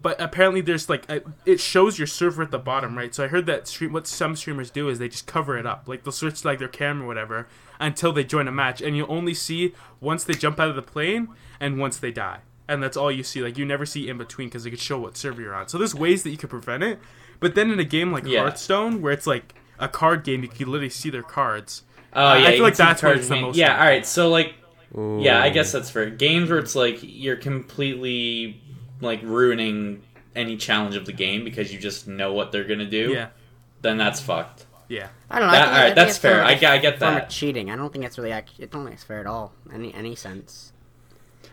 S1: But apparently there's like a, it shows your server at the bottom, right? So I heard that stream what some streamers do is they just cover it up, like they'll switch like their camera or whatever until they join a match, and you only see once they jump out of the plane and once they die, and that's all you see. Like you never see in between because they could show what server you're on. So there's ways that you could prevent it. But then in a game like
S2: Yeah.
S1: Hearthstone, where it's like a card game, you can literally see their cards.
S2: Oh
S1: I
S2: yeah,
S1: feel like that's where it's the most
S2: Yeah,
S1: fun.
S2: all right. So like, yeah, I guess that's fair. Games where it's like you're completely like ruining any challenge of the game because you just know what they're gonna do.
S1: Yeah,
S2: Then that's fucked.
S1: yeah.
S3: I don't know.
S2: That-
S3: I
S2: alright,
S3: I
S2: that's fair.
S3: form of-
S2: I get- I get
S3: form
S2: that.
S3: Of cheating. I don't think it's really. Act- I don't think it's fair at all. Any any sense.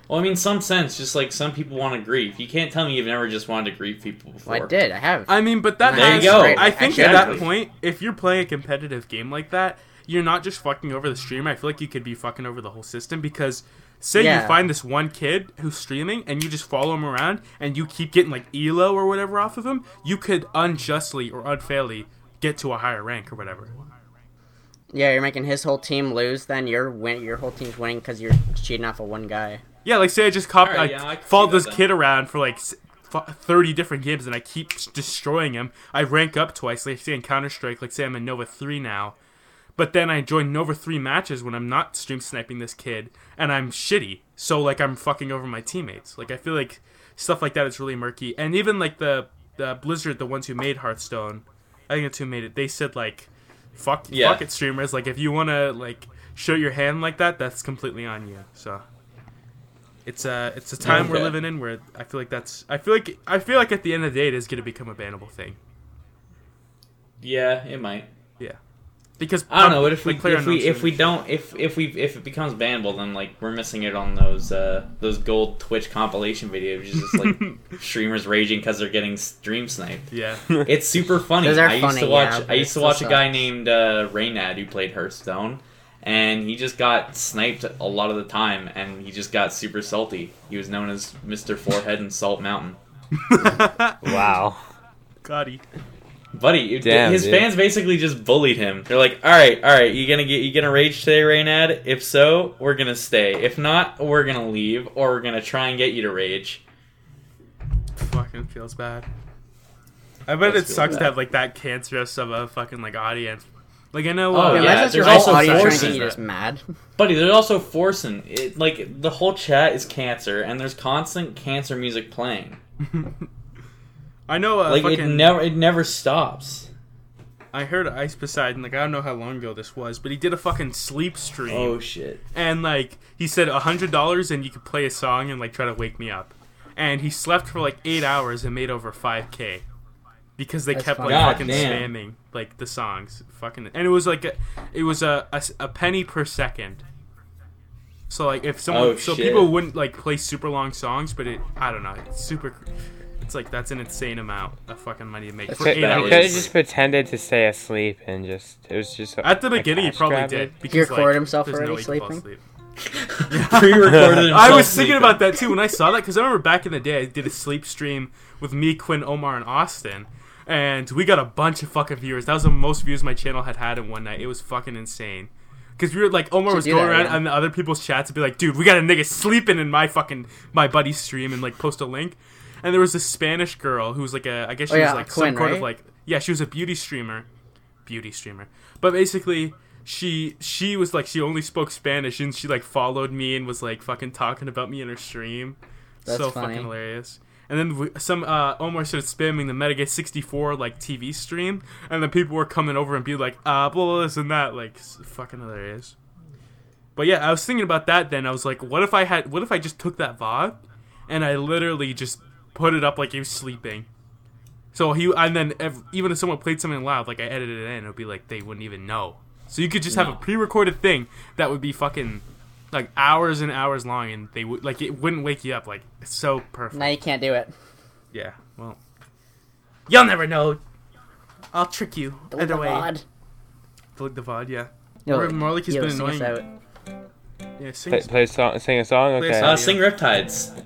S2: Well, I mean, some sense. Just like some people want to grief. You can't tell me you've never just wanted to grief people before.
S3: Well, I did. I have.
S1: I mean, but that
S3: There you
S1: has,
S2: go.
S1: I think at that point, if you're playing a competitive game like that, you're not just fucking over the streamer. I feel like you could be fucking over the whole system because say
S3: Yeah.
S1: you find this one kid who's streaming and you just follow him around and you keep getting like elo or whatever off of him, you could unjustly or unfairly get to a higher rank or whatever.
S3: yeah, you're making his whole team lose. Then your win. Your whole team's winning because you're cheating off of one guy.
S1: Yeah, like say I just cop,
S2: Alright,
S1: I
S2: yeah, I
S1: followed this
S2: then.
S1: kid around for like thirty different games, and I keep destroying him. I rank up twice, like say in Counter Strike, like say I'm in Nova three now, but then I join Nova three matches when I'm not stream sniping this kid, and I'm shitty. So like I'm fucking over my teammates. Like I feel like stuff like that is really murky, and even like the the Blizzard, the ones who made Hearthstone, I think it's who made it. They said like, fuck,
S2: Yeah.
S1: fuck it, streamers. Like if you want to like show your hand like that, that's completely on you. So it's a it's a time we're living in where I feel like that's I feel like I feel like at the end of the day it is going to become a bannable thing.
S2: Yeah, it might.
S1: Yeah, because
S2: I don't know. What if we
S1: like, player
S2: if we if we don't if if we if it becomes bannable, then like we're missing it on those uh those gold Twitch compilation videos, just like streamers raging because they're getting stream sniped.
S1: yeah
S2: It's super funny.
S3: Those are
S2: I used to watch.
S3: yeah,
S2: I used to watch a guy named uh, Reynad who played Hearthstone, and he just got sniped a lot of the time, and he just got super salty. He was known as Mister Forehead and Salt Mountain.
S4: Wow.
S1: Gotti.
S2: Buddy,
S4: Damn,
S2: his
S4: dude.
S2: fans basically just bullied him. They're like, "All right, all right, you gonna get you gonna rage today, Reynad? If so, we're gonna stay. If not, we're gonna leave, or we're gonna try and get you to rage."
S1: Fucking feels bad. I bet
S2: Does
S1: it sucks
S2: bad.
S1: to have like that cancerous of a fucking like audience. Like I know.
S2: Oh,
S1: uh,
S3: Yeah,
S2: yeah,
S3: imagine
S2: there's also
S3: whole audience trying to
S2: forces
S3: get you
S1: that-
S3: just mad.
S2: Buddy, they're also forcing it. Like the whole chat is cancer, and there's constant cancer music playing.
S1: I know. Uh,
S2: like
S1: fucking,
S2: it never it never stops.
S1: I heard Ice Poseidon. Like I don't know how long ago this was, but he did a fucking sleep stream.
S2: Oh shit!
S1: and like he said a hundred dollars and you could play a song and like try to wake me up and he slept for like eight hours and made over 5k because they
S3: That's
S1: kept like.
S2: God
S1: fucking
S2: damn.
S1: spamming like the songs fucking and it was like a, it was a, a, a penny per second so like if someone
S2: Oh,
S1: so
S2: shit.
S1: people wouldn't like play super long songs but it i don't know it's super it's like that's an insane amount of fucking money to make
S3: That's
S1: for
S3: it,
S1: eight
S2: that
S4: He could have just pretended to stay asleep and just it was just a-
S1: at the beginning he probably did because,
S3: He recorded
S1: like,
S3: himself already
S1: way to fall
S3: sleeping?
S2: Pre-recorded.
S1: I
S2: himself
S1: was thinking about that too when I saw that because I remember back in the day I did a sleep stream with me, Quinn, Omar, and Austin, and we got a bunch of fucking viewers. That was the most views my channel had had in one night. It was fucking insane. Because we were like Omar was going
S3: that
S1: around and the other people's chats would be like, "Dude, we got a nigga sleeping in my fucking my buddy's stream," and like post a link. And there was this Spanish girl who was like a I guess she
S3: Oh, yeah,
S1: was like
S3: Quinn,
S1: some kind of like yeah she was a beauty streamer, beauty streamer. But basically, she she was like she only spoke Spanish and she like followed me and was like fucking talking about me in her stream.
S3: That's
S1: so
S3: funny.
S1: fucking hilarious. And then we, some uh, Omar started spamming the Metagate 64 like TV stream, and then people were coming over and be like, uh, blah, blah, this and that, like fucking hilarious. But yeah, I was thinking about that. Then I was like, what if I had, what if I just took that VOD, and I literally just put it up like he was sleeping. So he and then ev- even if someone played something loud, like I edited it in, it would be like they wouldn't even know. So you could just have a pre-recorded thing that would be fucking like hours and hours long, and they would like it wouldn't wake you up. Like it's so perfect.
S3: Now you can't do it.
S1: Yeah. Well, you'll never know. I'll trick you.
S3: Delete
S1: Either
S3: the
S1: way,
S3: VOD.
S1: delete the VOD. Yeah.
S3: Yo,
S1: Or Marlik has
S3: yo,
S1: been
S3: sing us
S1: annoying.
S3: out.
S1: Yeah. Sing.
S4: Play, play a song, sing a song.
S1: Play a
S4: Okay.
S1: song.
S2: Uh, sing Riptides.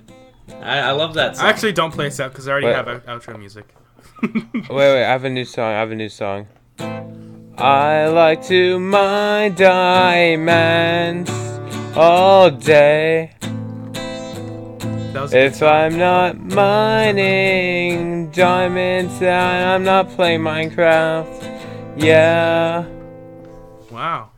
S2: I, I love that song.
S1: I actually don't play us out because I already
S4: Wait.
S1: have out- outro music.
S4: Wait, wait, I have a new song. I have a new song. I like to mine diamonds all day.
S1: That was a good
S4: If. I'm not mining diamonds, I'm not playing Minecraft. Yeah.
S1: wow.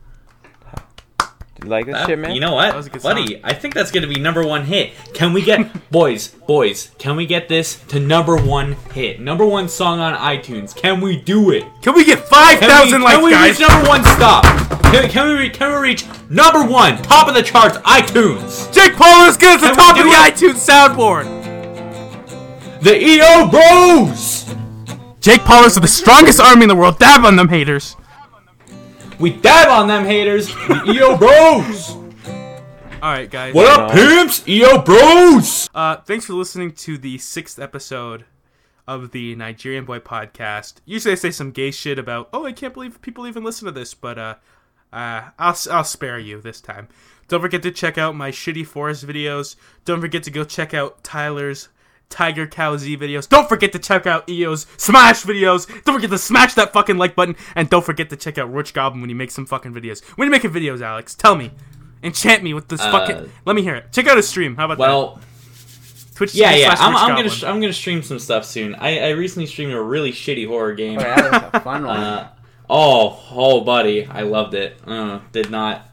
S4: You like this
S2: That-
S4: shit, man?
S2: You know
S1: That was a
S2: what,
S1: good
S2: buddy? I think that's gonna be number one hit. Can we get boys, boys? Can we get this to number one hit, number one song on iTunes? Can we do it?
S1: Can we get five thousand
S2: Can
S1: thousand
S2: we,
S1: likes,
S2: can we
S1: guys?
S2: reach number one? Stop. Can, can we re- can we reach number one, top of the charts, iTunes?
S1: Jake Paul is good at the top of the
S2: it?
S1: iTunes soundboard.
S2: The EO Bros.
S1: Jake Paul is the strongest army in the world. Dab on them haters.
S2: We dab on them haters. The EO Bros.
S1: All right, guys.
S2: What up, pimps? EO Bros.
S1: Uh, thanks for listening to the sixth episode of the Nigerian Boy podcast. Usually I say some gay shit about, oh, I can't believe people even listen to this, but uh, uh, I'll I'll spare you this time. Don't forget to check out my shitty forest videos. Don't forget to go check out Tyler's Tiger Cow Z videos. Don't forget to check out EO's Smash videos. Don't forget to smash that fucking like button, and don't forget to check out Rich Goblin when he makes some fucking videos. When you making videos, Alex, tell me. Enchant me with this
S2: Uh,
S1: fucking. Let me hear it. Check out his stream. How about that?
S2: Well,
S1: Twitch
S2: yeah, yeah.
S1: slash
S2: I'm, I'm gonna sh- I'm gonna stream some stuff soon. I, I recently streamed a really shitty horror game.
S3: Oh, that was a fun one.
S2: Uh, oh, oh, buddy, I loved it. Uh, did not.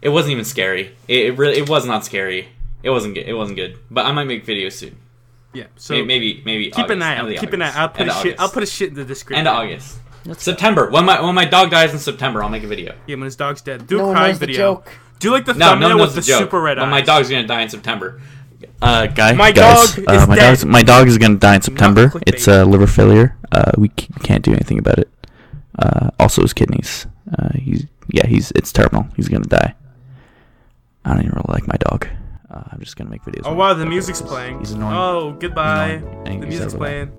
S2: It wasn't even scary. It, it really, it was not scary. It wasn't good. It wasn't good. But I might make videos soon.
S1: Yeah. So
S2: May- maybe, maybe.
S1: keep an eye
S2: end
S1: out.
S2: of
S1: Keep an eye.
S2: August.
S1: I'll put
S2: End
S1: a shit.
S2: August.
S1: I'll put a shit in the description.
S2: End of August. September. When my when my dog dies in September, I'll make a video.
S1: Yeah, when his dog's dead. Do
S3: no
S1: a
S3: one
S1: crying
S3: knows the
S1: video.
S3: joke.
S1: Do like the
S2: No, no
S1: thumbnail
S2: one knows
S1: with
S2: the
S1: the
S2: joke.
S1: super red
S2: but
S1: eyes.
S2: my dog's gonna die in September. Uh, guy,
S1: My
S2: guys,
S1: dog
S2: uh,
S1: is
S2: my
S1: dead.
S2: dog's my dog is gonna die in September.
S1: clickbait.
S2: It's uh, liver failure. Uh, we c- can't do anything about it. Uh, also his kidneys. Uh, he's yeah, he's it's terminal. He's gonna die. I don't even really like my dog. Uh, I'm just gonna make videos.
S1: Oh wow, the music's playing.
S2: He's annoying.
S1: Oh goodbye.
S2: He's annoying.
S1: The music's playing.